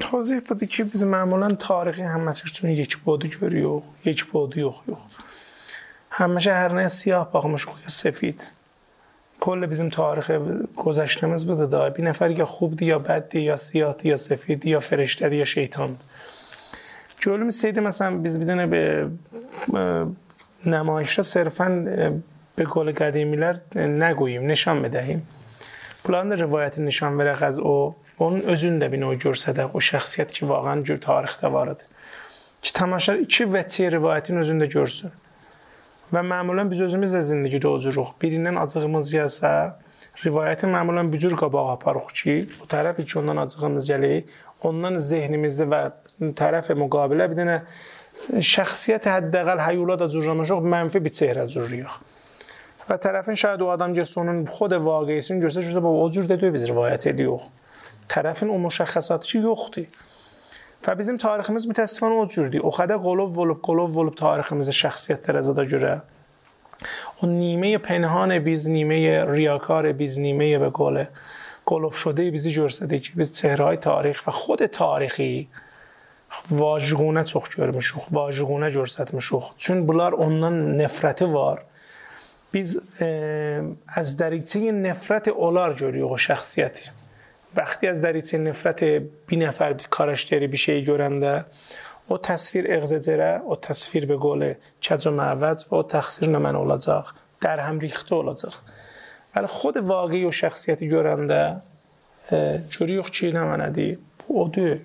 tozih budur ki, biz məmulən tarixi həməsi üçün yek bodu görürük, yek bodu yox, yox. Həmişə hər nəyə siyah baxmışıq, ya səfid. کل بیزیم تاریخ گذشته مز بوده داره بی نفر یا خوب دی یا بد دی یا سیاه دی یا سفید دی یا فرشته دی یا شیطان. جلو می سیده مثلا بیز بیدنه به نمایش را صرفا به گل گرده نگوییم نشان بدهیم. پلان در روایت نشان برق از او. اون ازون دبین او جور صدق و شخصیت که واقعا جور تاریخ دوارد. که تماشر ایچی وطی روایتی ازون در جور صدق Və məmulən biz özümüz də zindəgidə ocuruq. Birindən acığımız gəlsə, rivayəti məmulən bücür qabağa aparıq ki, o tərəf ki, ondan acığımız gəlir, ondan zehnimizdə və tərəf müqabilə bir dənə şəxsiyyət həddəqəl həyula da cürləmişıq, mənfi bir çehrə cürlüyük. Və tərəfin şayad o adam gəlsə onun xod vaqiəsini görsə, görsə o cür də biz rivayət edirik. Tərəfin o müşəxəsatı ki, yoxdur. Və bizim tariximiz mütəəssifانه o cürdür. O qədər qolov olub, qolov olub tariximizə şəxsiyyət dərəcədə görə. O نیمه پنهان biz, نیمه ریاکار biz, نیمه به قول قلوف شده bizi görsədik ki, biz çehrای تاریخ و خود تاریخی واژگونه çox görmüşük, واژگونه göstərmişik. Çünki bunlar ondan nefrəti var. Biz e, نفرت onlar görürük o şəxsiyyəti. وقتی از دریچه نفرت بی نفر کارشتری bir şey görəndə o təsvir əğzəcərə, o təsvir به قول کج و معوض و o təqsir nə mən olacaq, در هم ریخته olacaq. ولی خود واقعی و şəxsiyyəti görəndə görürük ki, nə mənədir? Bu odur.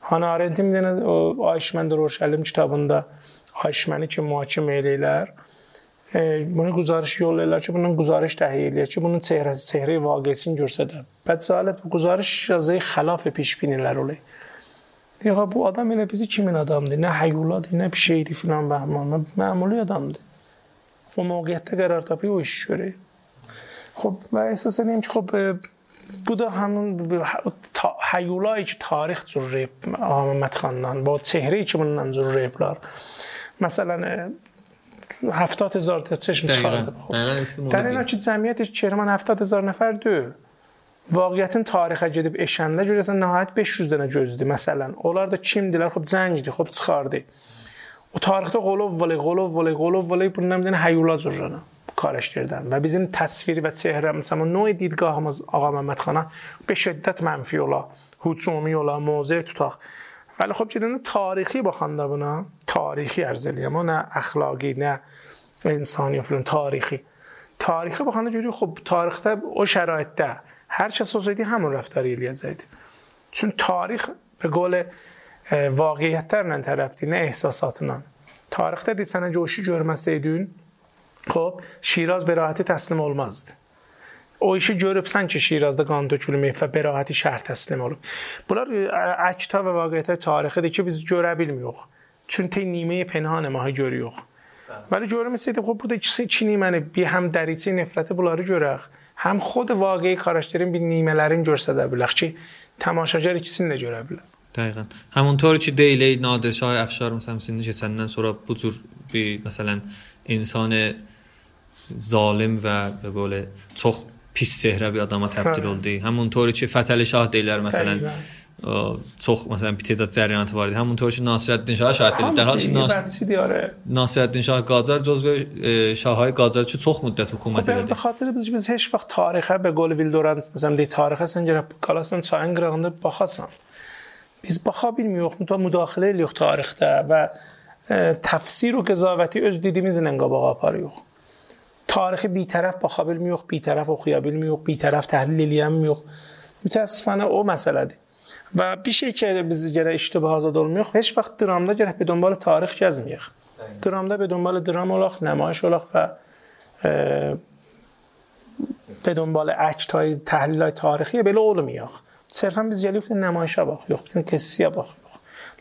Hannah Arendt'in bir dənə o Ayşməndə Roşəlim kitabında Ayşməni ki, mühakimə eləyirlər. bunu quzarış yollayırlar ki, bunun quzarış təhiyyə eləyir ki, bunun çehrəsi, çehrə vaqesini göstərə. Bəcalət bu quzarış yazıyı xilaf peşbiniləri olur. Deyir, bu adam elə bizi kimin adamdır? Nə həyyulladır, nə bir şeydir filan bəhman. Məmuli adamdır. O mövqeyyətdə qərar tapıyor, o iş görür. Xop, və əsas eləyim ki, xop, e, bu da həmin həyyulay ki, tarix cürrəb Ağamət xandan, bu çehrə ki, bundan cürrəblər. Məsələn, e, 70 هزار تا چشم çıxardı. در اینا که جمعیتش کرمان 70 هزار نفر دو vaqiətin tarixə gedib eşəndə görəsən nəhayət 500 dənə gözdü məsələn. Onlar da kimdilər? Xop zəngdir, xop çıxardı. O tarixdə qolov vəli, qolov vəli, qolov vəli bundan bir dənə həyula cürrənə karşılayırdım və bizim təsvir və çehrəmiz, amma növ didgahımız Ağa Məmməd xana be şiddət mənfi ola, hücumi ola, mövzu tutaq. ولی خب چیدن تاریخی با بنا تاریخی ارزلی ما نه اخلاقی نه انسانی و فلان تاریخی. تاریخی بخوانده جوری خب تاریخته او شرایط ده هر چه سوزیدی همون رفتاری ایلیت زدی چون تاریخ به قول واقعیتتر نه ترفتی نه احساساتنان tarixdə جوشی coşu görməsəydin, خوب شیراز به راحتی تسلیمالم olmazdı. O işi görübsən ki, Şirazda qan tökülməyib və bəraəti şəhər təslim olub. Bunlar əkta və vaqiətə tarixidir ki, biz görə bilmirik. Çünki niməyi pənhan mahi görürük. ولی جرم سید خب burada ikisi iki niməni bir həm dərici nifrəti bunları görək, həm xod vaqi'i karaktərin bir nimələrini göstərə bilək ki, tamaşaçılar ikisini də görə bilər. دقیقا همونطور که دیلی نادرشاه افشار مثلا سینی keçəndən sonra bu cür bir məsələn insan zalim və belə çox pis sehrə bir adama təbdil oldu. Həməntoru ki, Fətəli Şah deyirlər məsələn. Ə, çox məsələn bir tədad cəriyanatı var idi. Həməntoru ki, Nasirəddin Şah şahid idi. Dərhal ki, Nasir Nasirəddin Şah Qacar cüzvə e, Şahay Qacar ki, çox müddət hökumət elədi. Xatırı biz biz heç vaxt tarixə be qol Vildoran məsələn deyə tarixə sən gəlib qalasan çayın qırağında baxasan. Biz baxa bilmirik, mütə müdaxilə eləyirik tarixdə və ə, təfsir və qəzavəti öz dediyimizlə qabağa aparırıq. تاریخ بیطرف با خابل میوخ بیطرف و خیابل میوخ بیطرف تحلیل لیام میوخ متاسفانه او مسئله ده. و بیشه که biz gene میوخ هیچ وقت درام ده جره به دنبال تاریخ جز میخ درام ده به دنبال درام olaq, نمایش olaq و به دنبال اکت های تحلیل های تاریخی بله اولو میاخ صرفا نمایش ها باخ یخ yok کسی ها باخ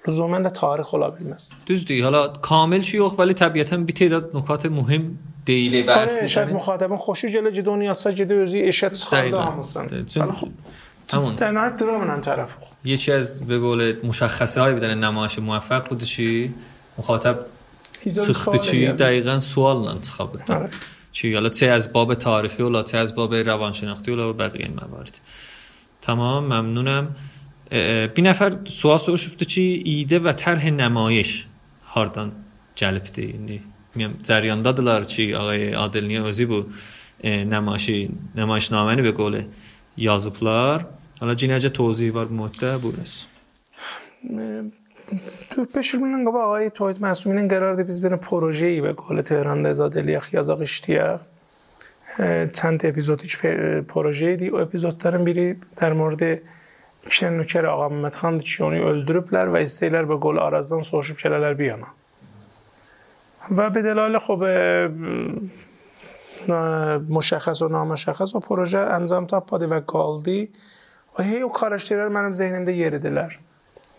لزوما در تاریخ خلا بیمس دوست دی حالا کامل چی اخ ولی طبیعتا بی تعداد نکات مهم دیلی و اصلی شد مخاطبان خوشی جل دنیا سا جده اوزی اشت خالده خب، همون سن ولی خب تنها من ان طرف یه چی از به قول مشخصه های بدن نمایش موفق بوده چی؟ مخاطب سخت چی؟ دقیقا سوال انتخاب بود آره. چی؟ حالا چه از باب تاریخی و چه از باب روانشناختی و بقیه موارد. تمام ممنونم. بی نفر سوال سوال شده چی؟ ایده و طرح نمایش. هاردان جلب دی یعنی میم زریان دادلار چی؟ آقای آدل نیا اوزی بو نمایشی نمایش نامنی به گوله یازب لار. حالا جینه توضیح وار بموته بورس تو پشور بینن گبا آقای توحید محسومین قرار دی بیز بین پروژهی به گوله تهران دیز آدل یخ یاز آقشتی یخ چند اپیزودی چی پروژهی دی او اپیزود دارم بیری در مورد İki dənə nökər Ağa Məmmədxandır ki, onu öldürüblər və istəyirlər və qol arazdan soruşub gələrlər bir yana. Və bedeləli xub müşəxəs və namüşəxəs o proje əncam tapmadı və qaldı. Və hey o karışdırır mənim zehnimdə yeridilər.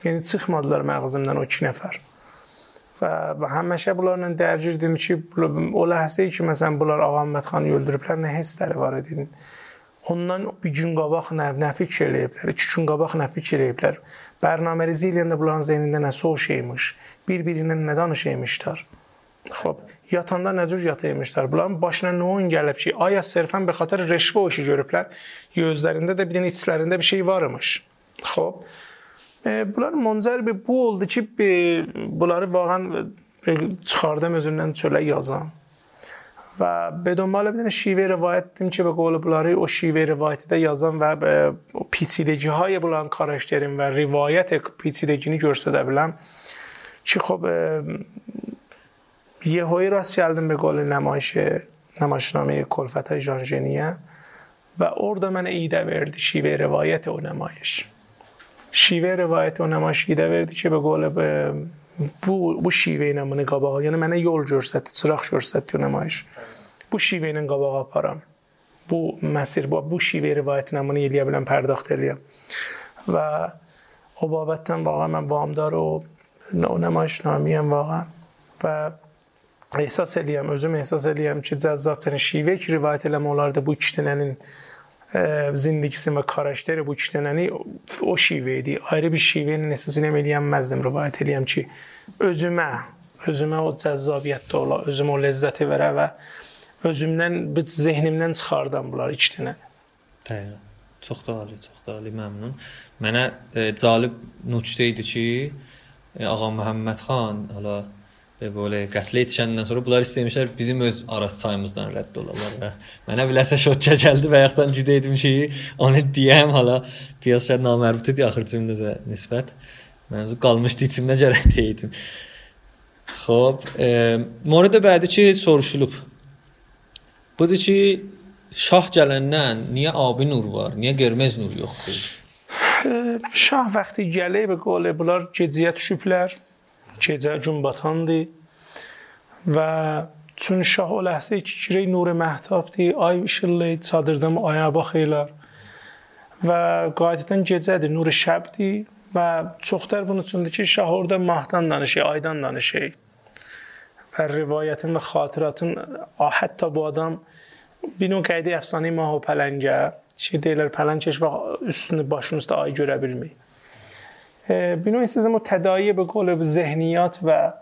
Yəni çıxmadılar məğzimdən o 2 nəfər. Və həmişə bunlarla dərgirdim ki, o ləhzə ki, məsələn bunlar Ağa Məmmədxanı öldürüblər, nə hissləri var idi? Ondan bir gün qabaq nə, nə fikir eləyiblər, iki gün qabaq nə fikir eləyiblər. Bərnamərizi eləyəndə bunların zehnində nəsə o şeymiş, bir-birindən nə danışıymışlar. خب yatanda nə cür yata imişlər? Bunların başına nə oyun gəlib ki, aya sərfən bir xatar reşvə o işi görüblər. Gözlərində də bir dənə içlərində bir şey varmış. Xoş. E, bunlar moncar bir bu oldu ki, bir, bunları vaqan çıxardım özümdən çölə yazam. Və به دنبال dənə şivə rivayət etdim ki, به قول o şivə rivayəti də yazam və o پیچیدگی های bunların karakterin və rivayət پیچیدگini göstərə ki, خب یه هایی راست کردم به قول نمایش نمایشنامه کلفت های جانجنیه و ارد من ایده وردی شیوه روایت و نمایش. شیوه روایت و نمایش ایده وردی که به قول bu bu şivə ilə bunu qabağa, yəni mənə yol göstərdi, çıraq göstərdi nümayiş. Bu şivə ilə qabağa aparam. Bu məsir, bu, bu şivə rivayətinə bunu eləyə bilən pərdaxt eləyəm. Və o babətdən vaqa mən bağımdar o, o nümayişnamiyəm vaqa və ehsas eləyəm, özüm ehsas eləyəm ki, cəzzabdır. Şivə ki, rivayət eləmə olardı bu iki dənənin zindikisi və karakteri bu iki dənəni o şivə idi. Ayrı bir şivə ilə ehsas eləyəməzdim, rivayət eləyəm ki, özümə, özümə o cəzzabiyyətdə ola, özümə o ləzzəti verə və özümdən, zehnimdən çıxardan bunlar iki dənə. Dəqiq. Çox da ali, çox da ali, məmnun. Mənə e, cəlib nöqtə idi ki, e, Ağa Məhəmməd xan hala və belə qətlə yetişəndən sonra bunlar istəmişlər bizim öz Araz çayımızdan rədd olalar və mənə biləsə şotça gəldi və yaxdan cüdə etmişik. Onu deyəm hala piyasa namərbutu idi axır cümləyə nisbət. Mənzur qalmışdı içimdə gərək deydim. Xoş, e, Morada bədi ki soruşulub. Budur ki şah gələndən niyə abi nur var, niyə qırmızı nur yoxdur? Şah vaxtı gəlib qolə bunlar gecəyə düşüblər. Gecə gün batandı və çün şah o ləhsə ki girək nur məhtabdı, ay işıqlı çadırdan aya baxırlar. Və qaydətən gecədir, nur şəbdir və çoxlar bunun üçündür ki, şah orada mahdan danışır, aydan danışır. Və rivayətin və xatirətin hətta bu adam bir növ qayda əfsanə mah o pələngə şey deyirlər pələng heç vaxt üstünü başının üstə ay görə bilmir. Bir növ sizin o tədayi به قول ذهنیات و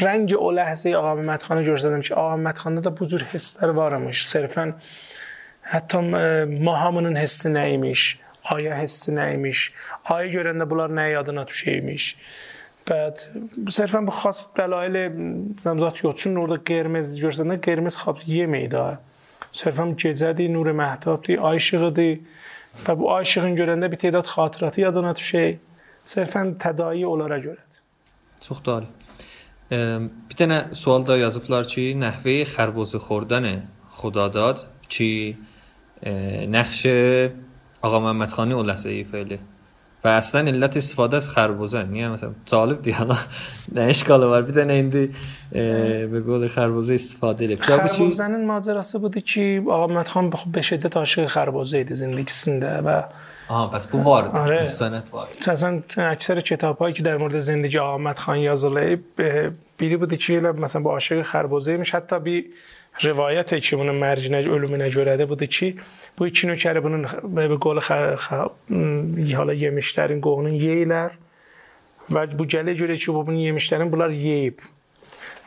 رنگ o لحظه آقا محمد خان جور زدم که آقا محمد خانda da bu cür hisslər varmış. Sərfən hətta ma hamının hissi nə imiş, aya hissi nə imiş, ayı görəndə bunlar nə yadına düşəymiş. Bəd bu sərfən bu xas dəlail zat yox. Çünki orada qırmızı görsəndə qırmızı xab yeməydi. Sərfən gecədir, nur məhtəbdir, ay işığıdır və bu ay işığını görəndə bir tədad xatirəti yadına düşür. Sərfən tədayi onlara görədir. Çox doğru. E, bir dənə sual da yazıblar ki, nəhvi xərbuzu xordanı xudadad ki, e, nəxşi Ağa Məmmədxani o ləhsəyi fəili. و اصلا علت استفاده از خربوزه نیه مثلا طالب دیگه نه اشکال وار بیدن ایندی به گول خربوزه استفاده لپ کرد. خربوزه نن است بوده کی آقا متخم به بشه دت آشکار خربوزه ای دزین دیکسنده و آها پس بو وارد آره. مستند وارد. چه اکثر چه هایی که در مورد زندگی آقا متخان یازلی بیلی بوده که مثلا با عاشق خربوزه میشه تا بی rivayət ki, bunun mərcinə, ölümünə görədir. Budur ki, bu iki nökəri bunun qolu hala yemişlərin qoğunun yeyirlər və bu gələ görə ki, bu bunun yemişlərin bunlar yeyib.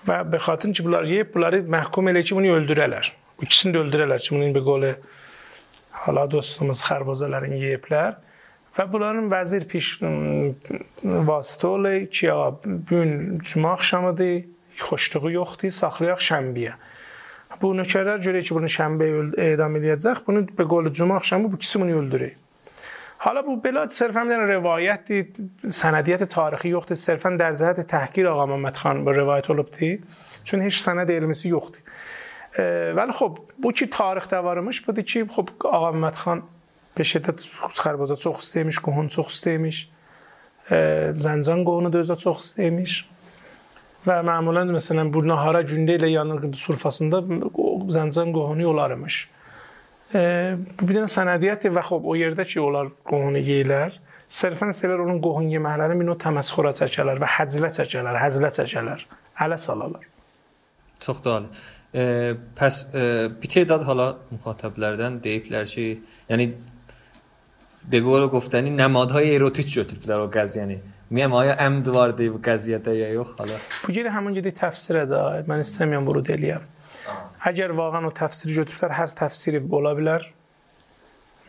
Və bəxatın ki, bunlar yeyib, bunları məhkum elə ki, bunu öldürələr. İkisini də öldürələr ki, bunun bir qolu hala dostumuz xərbozələrin yeyiblər. Və bunların vəzir piş vasitə olur ki, ya bu gün cümə axşamıdır, xoşluğu yoxdur, saxlayaq şənbəyə. bu nökərlər görək ki, bunu şənbə edam edəcək, bunu be qolu cümə axşamı bu ikisi bunu öldürür. حالا بو بلاد صرفا میدن روایت سندیت تاریخی یخت صرفا در جهت تحقیر آقا محمد خان با روایت اولبتی چون هیچ سند علمیسی یخت ولی خب بو چی تاریخ دوارمش بودی چی؟ خب آقا محمد خان به شدت خربازا سوخسته میش، kohun سوخسته میش، زنزان kohunu döza سوخسته میش. Və məmulən məsələn bu nahara gündə ilə yanır surfasında zəncən qohunu olarmış. E, bu bir dənə sənədiyyətdir və xop o yerdə ki, onlar qohunu yeyirlər. Sərfən istəyirlər onun qohun yeməkləri minə təməssüxura çəkərlər və həcvə çəkərlər, həzlə çəkərlər, ələ salarlar. Çox da ali. E, pəs e, bir tədad hala müxatəblərdən deyiblər ki, yəni به قول گفتنی نمادهای اروتیک götürüblər o میام آیا ام دوار و وضعیت یا یو حالا بگیر همون جدی تفسیر داره من استمیان برو دلیم اگر واقعا و تفسیر جوتر هر تفسیری بولا بلر.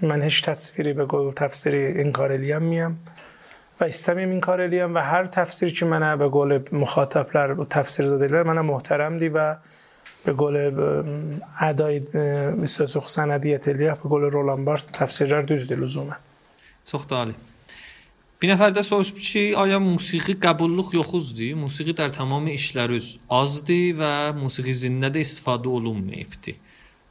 من هیچ تصویری به گل تفسیری این کار الیم میم. و استمیم این کار الیم و هر تفسیری که من به گل مخاطبلر و تفسیر زده من محترم دی و به گل ادای سندیت الیه به گل رولان تفسیر تفسیرلر دوز دلوزومه سخت عالی. Bir nəfər də soruşub ki, aya musiqi qəbulluq yoxuzdur? Musiqi در tamam işlərüz azdır və musiqi də istifadə olunmayıbdır.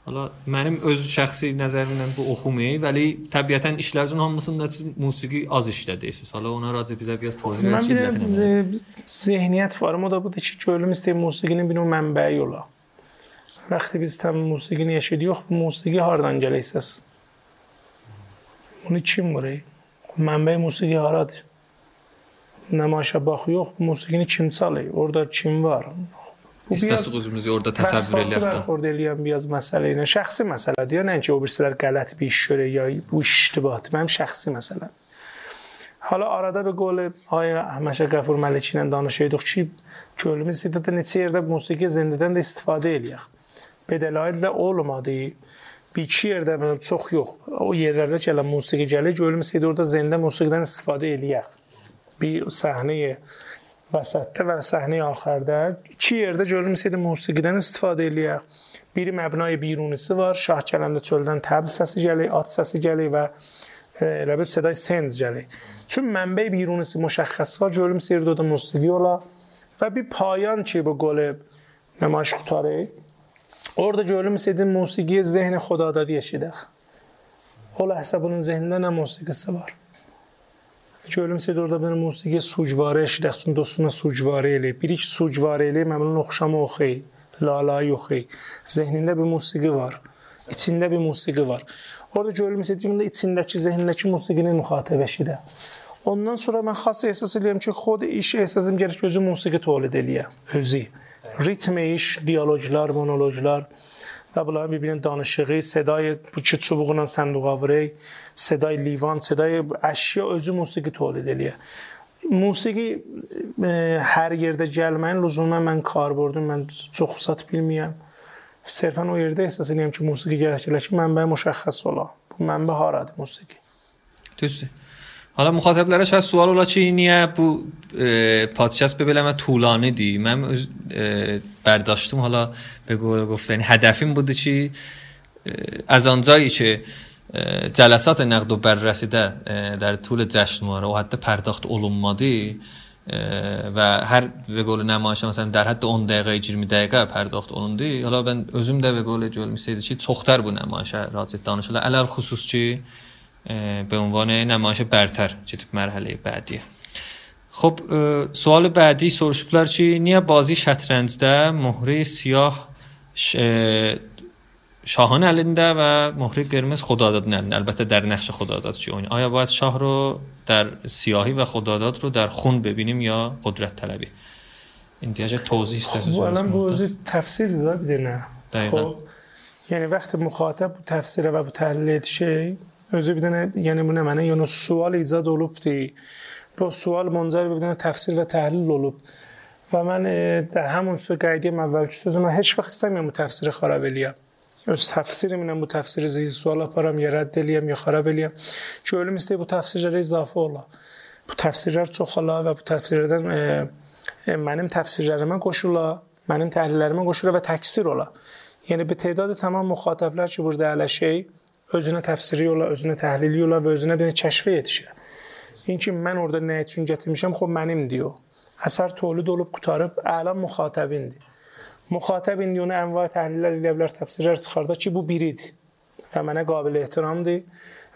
Hala mənim öz şəxsi nəzərimlə bu oxumayı, vəli təbiətən işlərin hamısında siz musiqi az işlədirsiniz. Hala ona racə bizə biraz tozih verəsiniz. Mən bir zehniyyət var, o da budur ki, gönlüm istəyir musiqinin bir növ mənbəyi ola. Vəqti biz təm musiqini eşidirik, bu musiqi hardan gələysiz? Bunu kim vurur? Mənbə musiqi haradır? Nəmaşa baxıyıq, musiqini kim çalır? Orada kim var? İstəsiz özümüzü orada təsəvvür eləyək də. Orada eləyən biraz məsələ ilə şəxsi məsələdir. Yəni ki, o birisilər qələt bir iş görür ya bu iştibat. Mənim şəxsi məsələm. Hala arada bir qol ay Əhməd Qəfur Məlik ilə danışırdıq ki, kölümüz istədə neçə yerdə musiqi zindədən də istifadə eləyək. bedelayla olmadı. Bir iki yerdə mənim çox yox. O yerlərdə ki, elə musiqi gəlir, görülmüsəydi orada zəndə musiqidən istifadə eləyək. Bir səhnəyə vəsətdə və səhnə axırda iki yerdə görülmüsəydi musiqidən istifadə eləyək. Biri məbnai birunisi var, şah gələndə çöldən təbil səsi gəlir, at səsi gəlir və elə bir sədai sens gəlir. Çün mənbə birunisi müşəxəs var, görülmüsəydi orada musiqi ola və bir payan ki, bu qolu namayiş qutarı Orada görülmüseydi musiqiyə zehni xudadadi eşidək. O ləhsə bunun zehnində nə musiqisi var? Görülmüseydi orada bir musiqiyə sucvarə eşidək, üçün dostuna sucvarə eləyib. Bir iki sucvarə eləyib, məmnun oxşamı oxuy, lalayı oxuy. Zehnində bir musiqi var. İçində bir musiqi var. Orada görülmüseydi ki, içindəki, zehnindəki musiqini müxatəb eşidə. Ondan sonra mən xas ehsas edirəm ki, xod iş ehsasım gərək özü musiqi tolid eləyə, özü ritm iş, dialoqlar, monoloqlar və bunların bir-birinin danışığı, sedai bu ki çubuğla sənduğa vuruq, sedai livan, sedai əşya özü musiqi tolid eləyir. Musiqi e, hər yerdə gəlməyin lüzumən mən karbordum, mən çox xüsat bilmirəm. Sərfən o yerdə əsas eləyəm ki, musiqi gərəkdir ki, mənbə müşəxəs ola. Bu mənbə haradır musiqi? Düzdür. Hələ müxatəblərə şəxs sual ola ki, niyə bu پادکست ببینم طولانی دی. من برداشتم. حالا به گفتن. هدفیم بوده چی؟ از آنجایی که جلسات نقد و بررسی در طول جشنواره و حتی پرداخت olunmadı و هر به قول نمایش مثلا در حد 10 دقیقه 20 دقیقه پرداخت olundu. حالا من özüm də به قول görmüsəydi ki, çoxtar bu nümayişə raciət danışırlar. Əlal xüsus ki, به عنوان نمایش برتر تو مرحله بعدیه. خب سوال بعدی soruşublar ki, niyə bazi şətrəncdə möhrə siyah şahın əlində və möhrə qırmızı xudadadın əlində. Əlbəttə در نقش خداداد چی oynayır. آیا باید شاه رو در سیاهی و خداداد رو در خون ببینیم یا قدرت طلبی؟ احتیاج توضیح است. خب الان موضوع تفسیر داره بدونه. خب یعنی وقتی مخاطب تفسیر و تحلیل شی özü bir dənə yəni bu nə mənə yəni sual icad olubdu. Bu sual mənzər bir təfsir və təhlil olub. Və mən e, də həmin sözü qəydiyəm əvvəlki sözümə heç vaxt istəmirəm bu təfsiri xarab eləyəm. Öz təfsirimlə bu təfsiri zil sual aparam, ya rədd eləyəm, ya xarab eləyəm. Ki ölüm istəyir bu təfsirlərə izafə ola. Bu təfsirlər çoxala və bu təfsirlərdən e, e, mənim təfsirlərimə qoşula, mənim təhlillərimə qoşula və təksir ola. Yəni bir tədadı tamam müxatəblər ki, burada ələ şey özünə təfsiri yola, özünə təhlili yola və özünə bir kəşfə yetişir. این اینکه من اورده نیتریون میشم خب منیم دیو. اثر تولید اولوب قطارب الان مخاطبین دی. مخاطب این دیون انواع تحلیل لیبلر تفسیر را چخاردا چی بو بیرید. و من قابل احترام دی.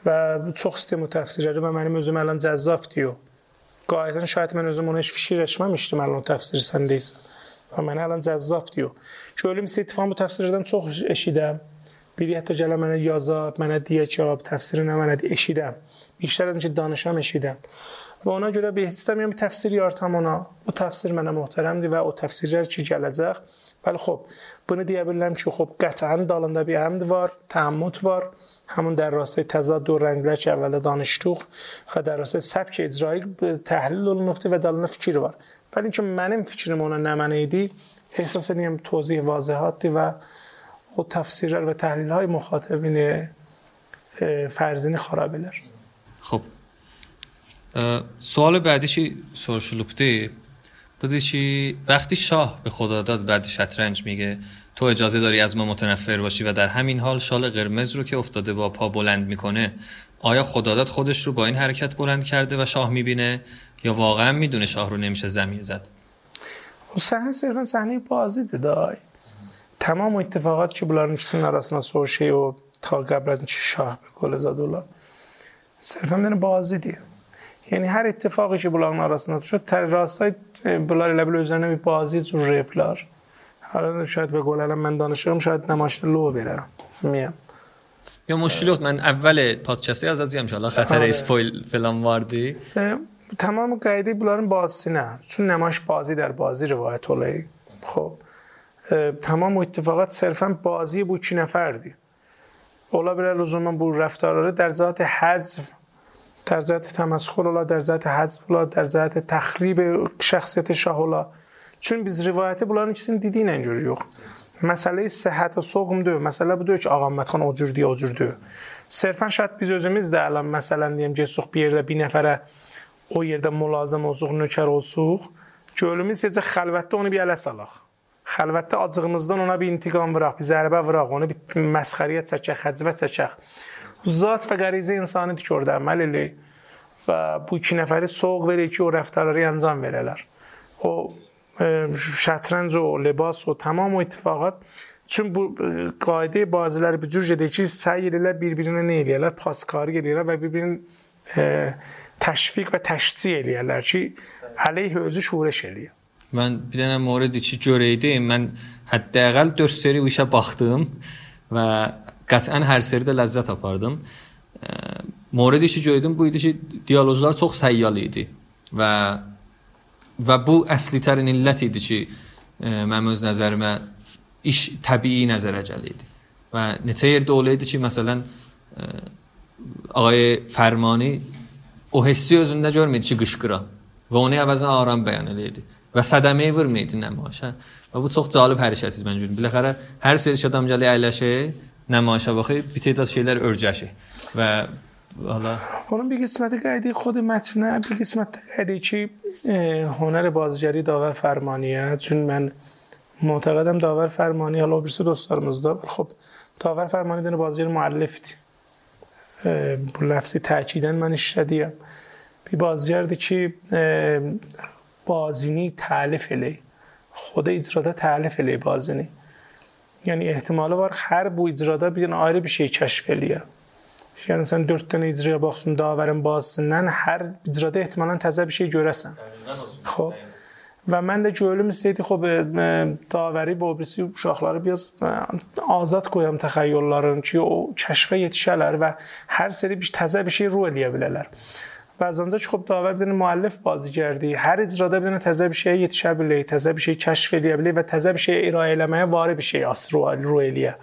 و چخ سیستم و تفسیر را و منیم ازم الان جذاب دیو. قاعدا شاید من ازم اونش فیشی رشمه میشتم الان تفسیر سندیسم و من الان جذاب دیو. چه اولیم سی اتفاق متفسیر دن چخ اشیدم بیری حتی جلا من یازا من دیه چاب تفسیر نه من اشیدم بیشتر از دانش ها میشیدم و اونا جدا به حسیت میام تفسیری آرتامونا و تفسیر من محترم دی و او تفسیر را چی جلزخ ولی خب بنا دیگه بلنم چی خب قطعا دالنده بی عمد وار تعمت وار. همون در راسته تزاد دو رنگ لچ اول دانشتوخ و در راسته سبک اجرایی تحلیل اون نقطه و دالنده فکر وار. ولی اینکه منم فکر مونا نمنه ایدی احساس نیم توضیح واضحات دی و خود تفسیر را و تحلیل های مخاطبین فرزین خرابه خب سوال بعدی چی؟ سرشلوپتی بوده چی؟ وقتی شاه به خدا داد بعد شطرنج میگه تو اجازه داری از ما متنفر باشی و در همین حال شال قرمز رو که افتاده با پا بلند می‌کنه آیا خداداد خودش رو با این حرکت بلند کرده و شاه می‌بینه؟ یا واقعا می‌دونه شاه رو نمیشه زمین زد؟ صحنه صرفا صحنه بازی دای. تمام اتفاقات که ikisinin arasında soğu şey o ta قبل از اینکه شاه به گل زد اولا صرفا بدون بازی دید یعنی هر اتفاقی که بلاغ arasında شد تر راستای بلار لبل üzerine bir bazı tür replar حالا شاید به گل الان من دانشگاهم شاید نماشت لو بره. میام یا مشکلی من اول پادکستی از ازیم انشالله خطر آره. اسپویل فلان واردی. تمام قیده بلارن بازی نه. چون نماش بازی در بازی روایت اولایی خب. تمام اتفاقات صرفا بازی بود کی نفردی Ola bilər lüzumən bu rəftarları در ذات حذف در ذات تمسخر ola, در ذات حذف ola, در ذات təxrib şəxsiyyəti şah ola. Çünki biz rivayəti bunların ikisini dediyi ilə görürük. Məsələ səhhət soğum deyil. Məsələ budur ki, Ağamətxan o cür deyə, o cür deyil. Sərfən şərt biz özümüz də əlan məsələn deyim getsuq bir yerdə bir nəfərə o yerdə mülazim olsuq, nökər olsuq, gölümüz necə xəlvətdə onu bir ələ salaq. Xəlvətdə acığımızdan ona bir intiqam vuraq, bir zərbə vuraq, onu bir məsxəriyə çəkək, xəcvə çəkək. Zat və qərizə insanidir ki, orada əməl eləyir və bu iki nəfəri soğuq verir ki, o rəftarları anjam verələr. O şətranc o, libas o, tamam o ittifaqat Çün bu qayda bazıları bu cür gedir ki, səy edirlər bir-birinə nə eləyirlər, paskarı eləyirlər və bir-birinin e, təşviq və təşcic eləyirlər ki, əleyh özü şuurəş eləyir. Mən bir dənə mövrid ki, görəydim. Mən hətta-əqəl 4 seri bu işə baxdım və qətiən hər seridə ləzzət apardım. Mövrid ki, gördüm bu idi ki, dialoqlar çox səyyal idi və və bu əsli tərin illət idi ki, mənim öz nəzərimə iş təbii nəzərə gəlirdi. Və neçə yerdə olaydı ki, məsələn ağay Fərmani o hissi özündə görməydi ki, qışqıra və onu əvəzinə aram bəyan edirdi و صدمه ور میدی نمایش و بود سخت زال پریش اتیز منجوری بلاخره هر سری شدم جلی علشه نمایش باخی بیتی از شیلر ارجشه و حالا حالا بی قسمت قیدی خود متن بی قسمت قیدی چی؟ هنر بازجری داور فرمانیه چون من معتقدم داور فرمانی حالا برسه دوست دارمز داور خب داور فرمانی دن بازجری معلفتی بر لفظی تحکیدن من شدیم. بی بازجردی که بازینی تعلیف الی خود icrada تعلیف الی بازینی yəni ehtimalı var hər bu icrada bir ayrı bir şey kəşf eləyə. Yəni sən 4 dənə icraya baxsan davərin bazısından hər icrada ehtimalən təzə bir şey görəsən. Xoş. Və mən də gördüm istəyirdi xop davəri və birisi uşaqları biraz azad qoyam təxəyyüllərin ki, o kəşfə yetişələr və hər seri bir təzə bir şey ruh eləyə bilərlər. Bəzəndə ki, xop davər bir dənə müəllif bazıgərdir. Hər icrada bir dənə təzə bir şeyə yetişə bilir, təzə bir şey kəşf edə bilir və təzə bir şey irayə eləməyə vari bir şey asr ru eləyə.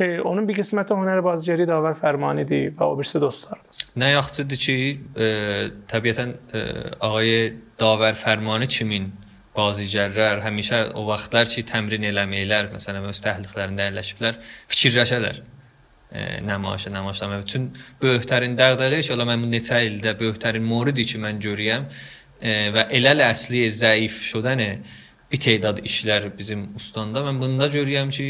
E, onun bir qisməti hünər bazıgəri davər fərmanidir və o birisi dostlarımız. Nə yaxşıdır ki, e, təbiətən e, ağay davər fərmanı kimin bazıgərlər həmişə o vaxtlar ki, təmrin eləməklər, məsələn, öz təhliqlərində əyləşiblər, fikirləşərlər Bütün böyüklərin dəğdələri ki, ola mən bu neçə ildə böyüklərin moridi ki, mən görürəm və eləl əsli zəif şudan bir tədad işlər bizim ustandə mən bunda görürəm ki,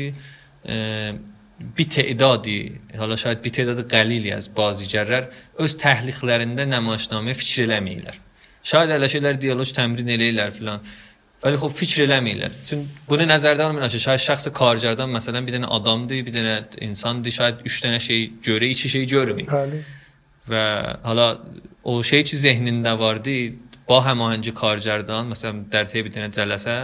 bir tədadi, hala şayad bir tədadi qəlili az bazıgərlər öz təhliqlərində nümayişnaməyə fikir eləməyirlər. Şayad elə şeylər dialoq təmrin eləyirlər filan. Vəli xub fikr eləmirlər. Çün bunu nəzərdə almırlar ki, şayad şəxsi karcardan məsələn bir dənə adamdır, bir dənə insandır, şayad 3 dənə şey görə, iki şey görmür. Bəli. Və hala o şey ki zehnində vardı, ba həmahəngi karcardan məsələn dərtəyə bir dənə cələsə,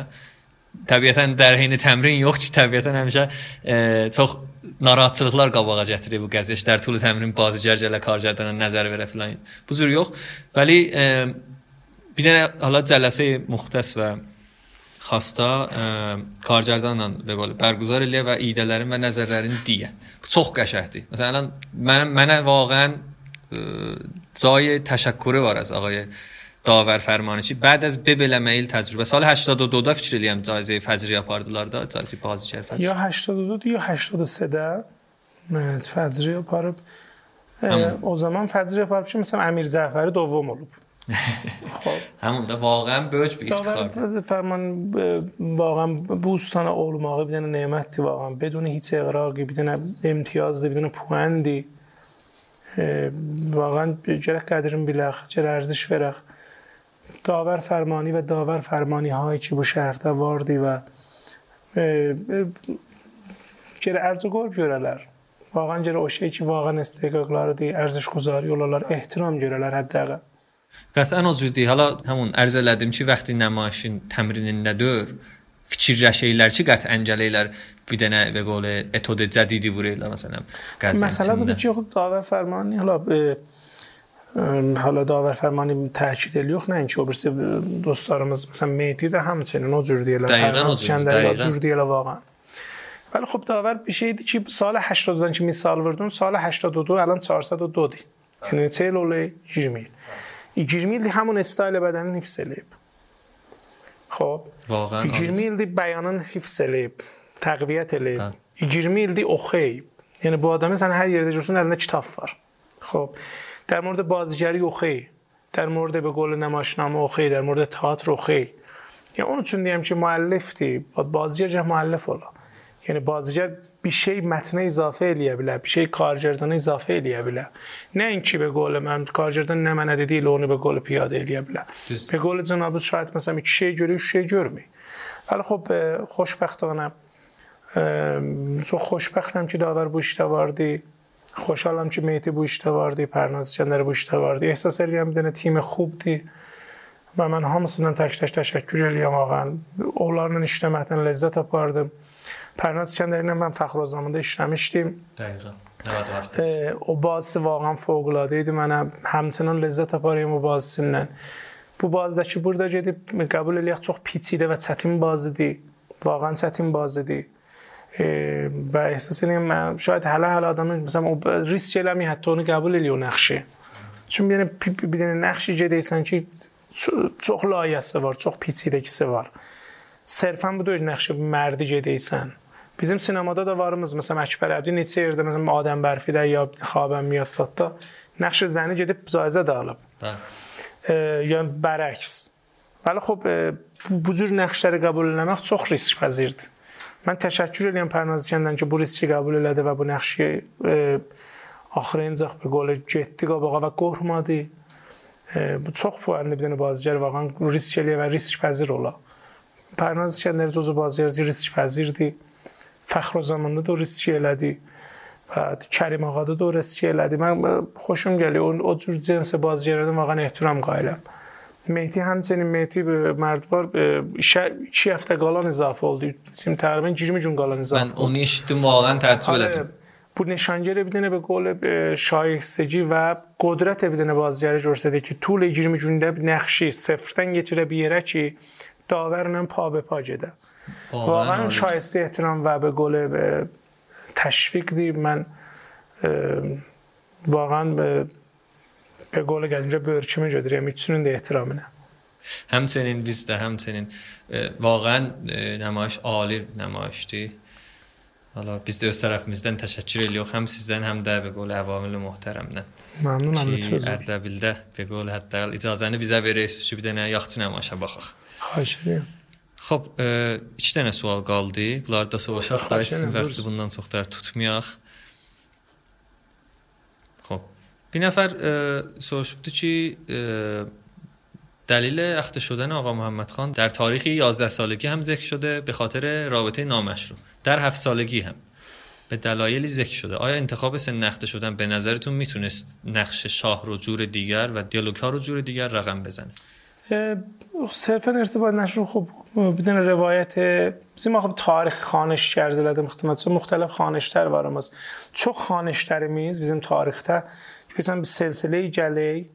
təbiətən dərheyni təmrin yox ki, təbiətən həmişə e, çox narahatçılıqlar qabağa gətirir bu qəzet. Dər tulu təmrin bazı gərgələ karcardana nəzər verə filan. Bu cür yox. Vəli e, bir dənə hala cələsə müxtəs və xasta ə, karcardanla belə bərquzar eləyə və idələrin və nəzərlərini deyə. Bu çox qəşəngdir. Məsələn, mən mənə vaqəən cای təşəkkürü var az ağay Davər Fərmani ki, بعد از ببلمایل تجربه سال 82 da fikir eləyəm cayzə fəcri yapardılar da, cayzə bazıkər fəcri. Ya 82 ya 83-də mən fəcri yaparıb. E, o zaman fəcri yaparıb ki, məsələn Əmir Cəfəri dovam olub. خب. همون واقعا بوج به افتخار فرمان واقعا بوستان اولماقی بدن نعمتی واقعا بدون هیچ اقراقی بدون امتیاز بدون پوندی. واقعا جرق قدرم بلخ جر ارزش برخ داور فرمانی و داور فرمانی هایی که بو شهرده واردی و جر ارز گرب görələr واقعا جر آشی که واقعا استقاقلار دی ارزش گذاری اولالر احترام جرالر حد دقیق Qətən o cürdür. Hala həmin ərz elədim ki, vaxtı nəmayişin təmrinindədir. Fikirləşirlər ki, qətən gəlirlər bir dənə və qolə etod cədidi vururlar məsələn. Qəzənsində. Məsələ budur ki, yox davə fərmanı hala e, e hala davə fərmanı təkid eləyir. Yox, nəinki o birisi e, dostlarımız məsələn meyti də həmçinin o cür deyirlər. Dəqiqən o cür, cür deyirlər vaqan. Bəli, xub davər bir şeydir ki, salı 80-dan ki misal verdin, salı 82, alan 402-dir. Yəni çeyl olay 20 il. Hə. 20 همون استایل بدن hifzeleyib. Xo'p. 20 illik bayonin hifzeleyib, təqviyyət eləyib. 20 illik oxuyub. Yəni bu adamın sən hər yerdə görsən əlində kitab var. Xo'p. در مورد بازیگری oxuy. در مورد به قول نمایشنامه oxuy, در مورد تئاتر oxuy. یعنی اون چون دیگم که معلفتی باید بازیگر جه معلف اولا یعنی بازیگر bir şey mətnə izafə eləyə bilər, bir şey kargerdana izafə eləyə bilər. Nəinki به قول mən kargerdan nə mənə dediyi ilə onu به قول piyadə eləyə bilər. به قول cənabı şahid məsələn iki şey görür, üç şey görmür. ولی خب خوشبختانه çox xoşbəxtəm ki, Davər bu işdə vardı. Xoşhalam ki, Mehdi bu işdə vardı, Pərnaz İskəndər bu işdə vardı. Ehsas edirəm bir dənə tim xubdur. Və mən hamısından tək-tək təşəkkür edirəm ağan. Onlarla işləməkdən ləzzət apardım. پرناز کندرین من فخر آزامانده شمشتیم دقیقا. او باز واقعا فوق العاده ایدی من همتنان لذت اپاریم او باز سنن بو باز ده چی برده جدی؟ قبول الیخ چوخ پیتیده و چطیم بازدی واقعا چطیم بازدی و احساس اینیم شاید حالا حالا آدم مثلا او ریس جلمی حتی اونو قبول الیو نخشه چون بیانه بیدن نخشی جدی سنچی چوخ لایسته وار چوخ پیتیده کسه وار صرفا بود نقشه مردی جدیسن Bizim sinemada da varımız, məsələn Əkbər Əbdi neçə yerdə məsələn Adəm Bərfidə ya Xabən Miyadsatda nəqş zəni gedib cayizə də alıb. Bəli. Yəni bərəks. Bəli, xop bu cür nəqşləri qəbul etmək çox risk pəzirdir. Mən təşəkkür edirəm Pərnaz İskəndərdən ki, bu riski qəbul elədi və bu nəqşi e, axırıncaq bir qol getdi qabağa və qorxmadı. E, bu çox puanlı bir dənə bazıgər vaqan risk eləyə və risk pəzir ola. Pərnaz İskəndər cüzü bazıgər risk فخر و زمانه دورست چیلدی بعد کریم آقا دورست چیلدی من خوشم گلی اون اوجور جنس بازگیردم واقعا احترام قائلم. مهدی همچنین مهدی به مردوار چی هفته قالان اضافه اولدی سیم تقریبا جیرم جون قالان اضافه من اونی اشتیم واقعا تحتیب آره، بو نشانگره بدنه به گل شایستگی و قدرت بدنه بازگره جرسده که طول جیرم جونده نخشی صفرتن یه تیره بیره که داورنم پا به پا جده واقعا شایسته احترام و به گل تشویق دی من واقعا به به گل گذیم به برچم جدی می‌تونن ده احترام نه. همچنین بیست همچنین. واقعا نمایش عالی نمایشی حالا بیست دو طرف می‌زدن تشکر لیو هم سیزدن هم ده به گل عوامل محترم نه. ممنون ممنون. چی ارده بیده به گل حتی اجازه نه بیزه بریش شبیده نه. یخت نمایش بخواه. خواهش دیم Xoş, e, iki dənə sual qaldı. Bunları da soruşaq da sizin vaxtı bundan çox da tutmayaq. Bir نفر soruşubdu ki دلیل اخته شدن آقا محمد خان در تاریخ 11 سالگی هم ذکر شده به خاطر رابطه نامشروع در 7 سالگی هم به دلایلی ذکر شده آیا انتخاب سن نخته شدن به نظرتون می‌تونست نقش شاه رو جور دیگر و دیالوگ ها رو جور دیگر رقم بزنه صرفا ارتباط نشون خوب بدون روایت. ما خب تاریخ خانش شر زلده خدمت مختلف خانشتر برای ماست چو خانشتر میز بیزیم تاریخ تا مثلا سلسله جلی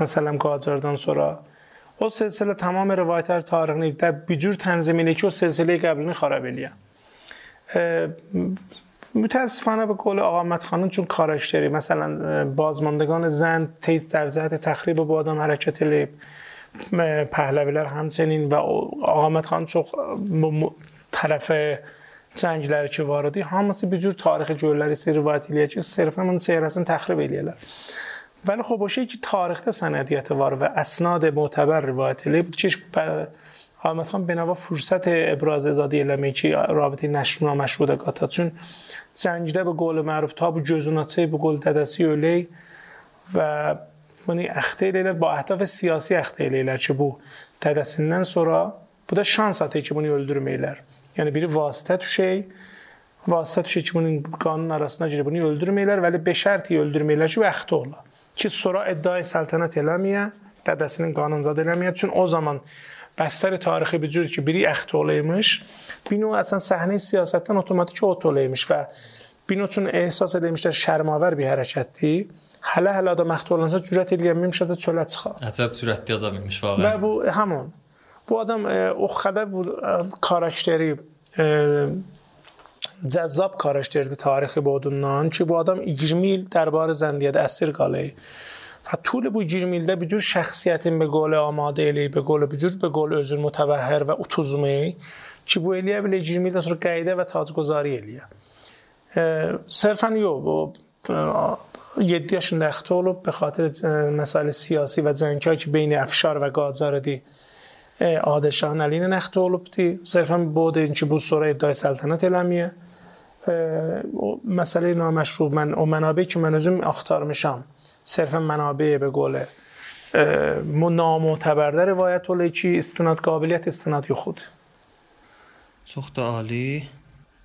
مثلا قاجاردان sonra o silsile tamam rivayetler tarihini de bir cür که o سلسله قبلی خراب ediyor. متاسفانه به قول آقا متخانان چون کارشتری مثلا بازماندگان زن تیت در جهت تخریب و بادام حرکت لیب. پهلویلر همچنین و آقامت خان چوخ طرف جنگلر که واردی همسی به جور تاریخ جولری سی روایت الیه که صرف من سیر اصلا تخریب الیلر ولی خب اوشه که تاریخ سندیت وار و اسناد معتبر روایت الیه بود. کهش آقامت خان بنابا فرصت ابراز ازادی الیه که رابطه نشون و مشروده گاتا. چون جنگده به گول معروف تا به جزوناتی به گول تدسی و و və bunu əxtə eləyirlər, bu əhdaf siyasi əxtə eləyirlər ki, bu dədəsindən sonra bu da şans atır ki, bunu öldürməyirlər. Yəni biri vasitə düşey, vasitə düşey ki, bunun qanun arasına girib bunu öldürməyirlər, vəli beşərti öldürməyirlər ki, vəxti ola. Ki sonra iddiayı səltənət eləməyə, dədəsinin qanunzad eləməyə. Çün o zaman bəstəri tarixi bir cür ki, biri əxti olaymış, bino əsən səhnə siyasətdən otomatik ot olaymış və bino üçün ehsas eləmişlər şərmavər bir hərəkətdir hələ-hələ adam məxfi olansa cürət eləyə bilməmişsə də çölə çıxar. Əcəb cürətli adam imiş vaqeən. Və bu e, həmin. Bu adam e, o qədər bu e, karakteri e, cəzzab karakterdi tarixi bodundan ki, bu adam 20 il Dərbar Zəndiyədə əsir qalıb. Və tul bu 20 ildə bir cür şəxsiyyətin be qolə amadə eləyib, be qolə bir cür be qol özün mütəvəhhər və utuzmayı ki, bu eləyə bilə 20 ildən sonra qayıdə və tacqozarı eləyə. E, sərfən yox, bu e, یدیاش نخته. اولو به خاطر مسائل سیاسی و زنکی که بین افشار و گادزار دی آده شاه نلین نخته. اولو بدی صرف بود این که بود سوره ادای سلطنت علمیه مسئله نامشروع من و منابعی که من ازم اختار میشم. صرف منابع به گله مو نامو تبردر چی؟ استناد قابلیت استناد خود؟ سخت عالی.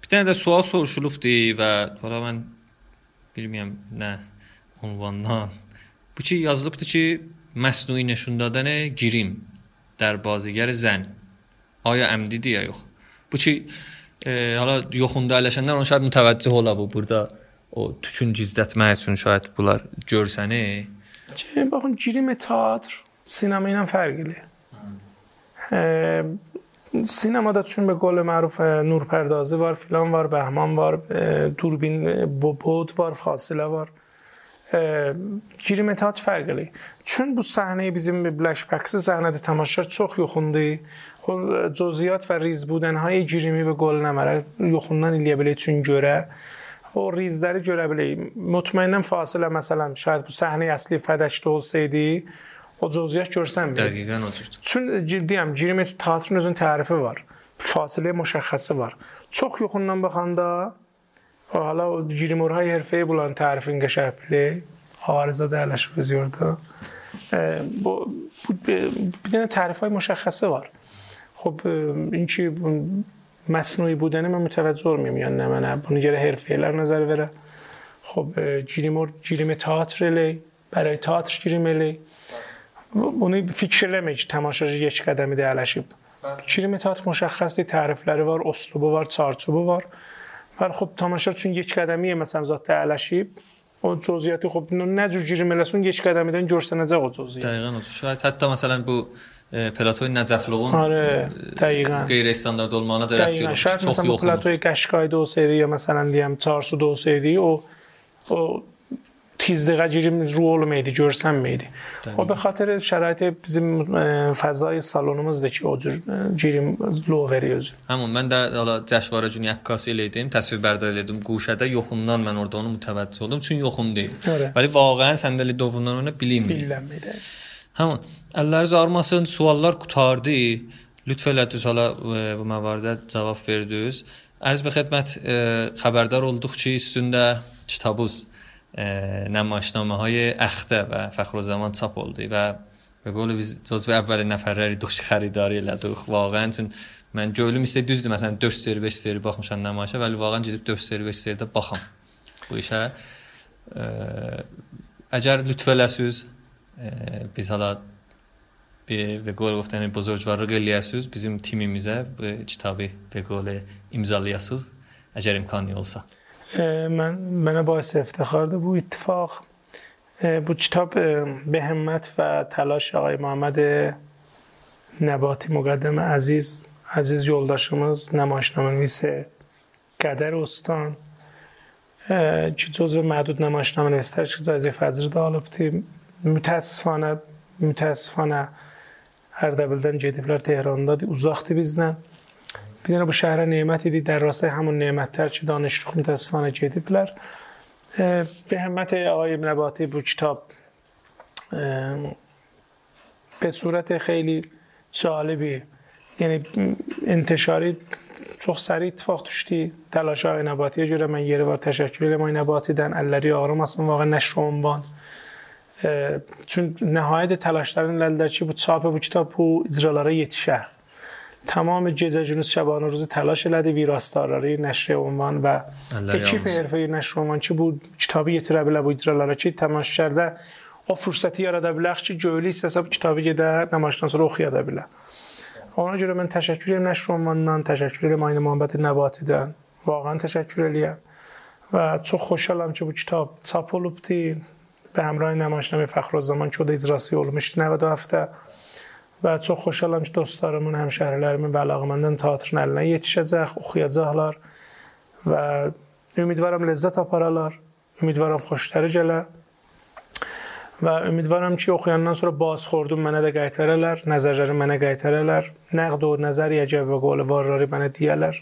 بیتنه در سوال سوال شلوف دی و حالا من بیرمیم نه. ünvandan. Bu ki yazılıbdı ki məsnui nişan دادن girim در بازیگر زن آیا əmdidir ya yox? Bu ki e, hala yoxunda əyləşənlər onu şaید mütəvəccüh ola bu burada o tükün gizlətmək üçün şaید bunlar görsəni. که بخون جریم تئاتر سینما اینم فرقیله sinemada چون به قول معروف نورپردازی var, filan var, bəhman var, durbin بود var, fasilə var. girimətat fərqli. Çün bu səhnəyə bizim birləşbəksi səhnədə tamaşaçılar çox yoxundur. O coziyat və riz budenhay girimi və qol nəmərə yoxundan eləyə bilə üçün görə o rizləri görə biləyik. Mütməyindən fasilə məsələn, şayad bu səhnə əsli fədəşli olsaydı, o coziyat görsənmir. Dəqiqən o cürdür. Çün deyirəm, girimi teatrın özünün tərifi var. Fasilə müşəxəssi var. Çox yoxundan baxanda خب، حالا جیریمور های حرفه بولان تعرفین گشه اپلی. آرزا دلش بزیورد بیدن تعرف های مشخصه بار. خب این چی مصنوعی بودنه من متوجه میم یا نه من بونی جره حرفه لر نظر بره. خب جیریمور جیریم تاعتر لی برای تاعتر جیریم لی. اونی فکر لمج تماشاج یک قدمی دلشی بود بله. چیریم تاعتر مشخصی تعرف لره بار اسلوبو بار چارچوبو بار ولی خب تماشا چون یک قدمی مثلا ذات علشی اون توضیحاتی خب نجور جیری ملسون یک قدمی دن جرسن از اقا توضیح دقیقا شاید حتی مثلا بو پلاتوی نزفلغون آره دقیقا. غیر استاندارد علمانا در ابتیر شاید مثلا پلاتوی کشکای دو سری یا مثلا دیم تارس دو سری او, او tizliğə girim ru olmaydı, görsənməydi. O به خاطر şərait bizim fəzai salonumuzdur ki, o cür girim lo verir özü. Həmin mən də hala cəşvara gün əkkası elədim, təsvir bərdar elədim. Quşədə yoxundan mən orada onu mütəvəccih oldum. Çünki yoxum deyil. Vəli vaqəən səndəli dovundan ona bilinmir. Bilinmir. Həmin əlləriniz ağrımasın, suallar qutardı. Lütf elədiniz hala bu məvaridə cavab verdiniz. Ərz be xidmət xəbərdar olduq ki, üstündə kitabuz نمایشنامه های اخته و فخر زمان چاپ oldu و به قول biz cüzv əvvəl nəfərləri idik ki, xəridari elədik. Vaqəən üçün mən göylüm istə düzdür. Məsələn 4 seri, 5 seri baxmışam nümayişə, vəli vaqəən gedib 4 seri, 5 seridə baxam bu işə. Ə, əgər lütf eləsiz, biz hala به, به قول گفتن بزرگوارلıq eləyəsiz bizim timimizə bu kitabı به قول imzalayasız əgər imkanı olsa. من من با افتخار دو بود. اتفاق بود کتاب به همت و تلاش آقای محمد نباتی مقدم عزیز عزیز یولداشمز نماشنامه نویس قدر استان چه جزء معدود نماشنامه نویسر چیز از فضل دالپتی متاسفانه متاسفانه هر دبلدن جدیبلر تهران دادی. ازاختی بیزنن. بیدن با شهر نعمت دیدی در راستای همون نعمت تر چه دانش رو خونت از سفانه جهدی بلر به همت آقای ابن بوچتاب به صورت خیلی جالبی یعنی انتشاری چخ سریع اتفاق توشتی تلاش آقای نباطی یه جوره من یه روار تشکلی لیم آقای نباطی دن الاری آرام اصلا واقع نشر عنوان. چون نهایت تلاش دارن لده چی بو چاپ بو کتاب بو ازرالاره یتشه تمام جیزه جنوس شبان و روز تلاش لده ویراستاراری نشر اومان و چی به حرفه نشر اومان چی بود؟ کتابی یه تره بله بود. رالارا چی تماش شده او فرصتی یاره ده بله چی جویلی سسا بود کتابی یه ده نماشتان سر اخیه ده بله آنا جوره من تشکریم نشر اومان نان. تشکریم آین محمد نباتی دن. واقعا تشکریم لیه و تو خوشحالم چه بود کتاب تاپولوب به همراه نماشنم فخر و زمان چود ایز راسی علومش نوید و هفته. Və çox xoşalam ki, dostlarımın, həmşəhrilərimin və əlaqəməndən teatrın əlinə yetişəcək, oxuyacaqlar və ümidvaram ləzzət aparalar, ümidvaram xoşları gələ və ümidvaram ki, oxuyandan sonra bazxordum mənə də qaytararlar, nəzərləri mənə qaytararlar, nəqd və nəzəriyyəcə və qol varları mənə deyərlər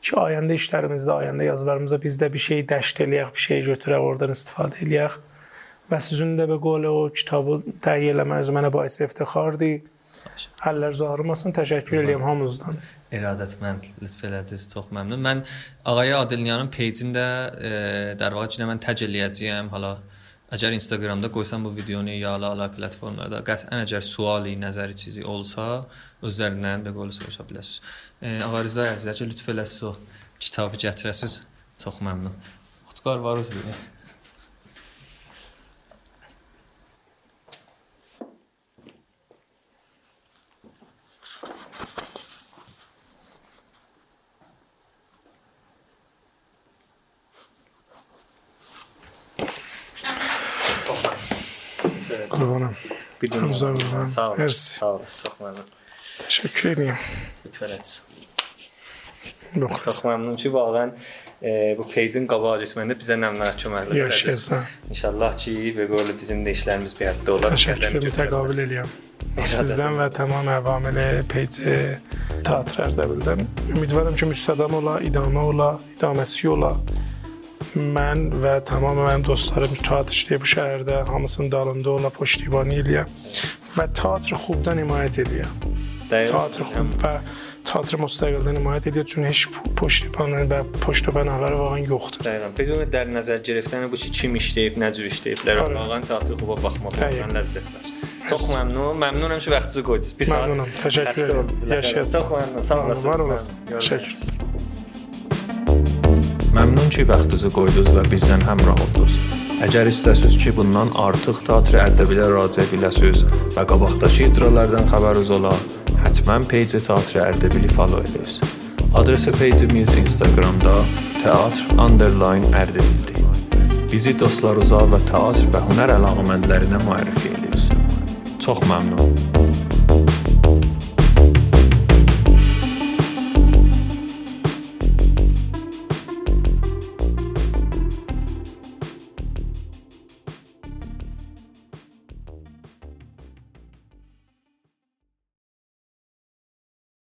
ki, ayəndə işlərimizdə, ayəndə yazılarımızda biz də bir şey dəşt eləyək, bir şey götürək, oradan istifadə eləyək. Və sizin də qol o kitabı təhiyyə eləməniz mənə baisi iftixardır. Əlləriniz ağrımasın. Təşəkkür edirəm hamınızdan. Iradətmən lütf elədiniz. Çox məmnun. Mən Ağay Adilyanın peycində e, dər vaxt cinə mən tag eləyəcəyəm. Hala əgər Instagramda qoysam bu videonu ya ala-ala platformalarda qəsdən əgər suali, nəzəri çizi olsa, özlərindən də qoyulə soruşa bilərsiniz. E, Ağa Rıza əzizə ki, lütf eləsiz o kitabı gətirəsiniz. Çox məmnun. Xutqar var özünüz. Özü. Qurbanım. Hamza qurban. Sağ olun. Sağ olun. Çox məmnun. Təşəkkür edirəm. Lütf elədiniz. Yox. Çox məmnunum ki, vaqəən e, bu peycin qabağa getməndə bizə nəmlər köməklik elədiniz. Yaşayasan. İnşallah ki, və belə bizim də işlərimiz bir həddə olar. Təşəkkürümü təqabil edirəm. Sizdən və tamam əvamili peyci teatr Ərdəbildən. Ümidvaram ki, müstədam ola, idamə ola, idaməsi ola. Mən və tamam mənim dostlarım teatr işləyir bu şəhərdə, hamısının dalında ola, poştibani eləyə və teatr xubdan himayət eləyə. Teatr xub və teatr müstəqildən himayət edir çünki heç poştibanı və poştibanaları vaqan yoxdur. Dəqiqən. Bedon در nəzər girəfdən bu ki, kim işləyib, nə cür işləyiblər, vaqəən teatr xuba baxmaq Dəqiq. vaqəən ləzzət verir. Çox məmnunum. Məmnunam ki, vaxtınızı qoydunuz. Bir saat. Məmnunam. Təşəkkür edirəm. oldunuz, biləşə. Yaşayasın. Çox məmnun. Sağ olasın. Var olasın. Təşəkkür. Məmnun ki, vaxtınızı qoydunuz və bizdən həmrah oldunuz. Əgər istəsiniz ki, bundan artıq teatr ədəbilə müraciət edəsiniz və qabaqdakı icralardan xəbəriniz ola, həttəmən peyci Teatr Ərdəbili follow ediniz. Adresi peycimiz Instagramda teatr underline Ərdəbildir. Bizi dostlarınıza və teatr və hünər əlaqəmənlərinə müərrifə ediniz. Çox məmnun.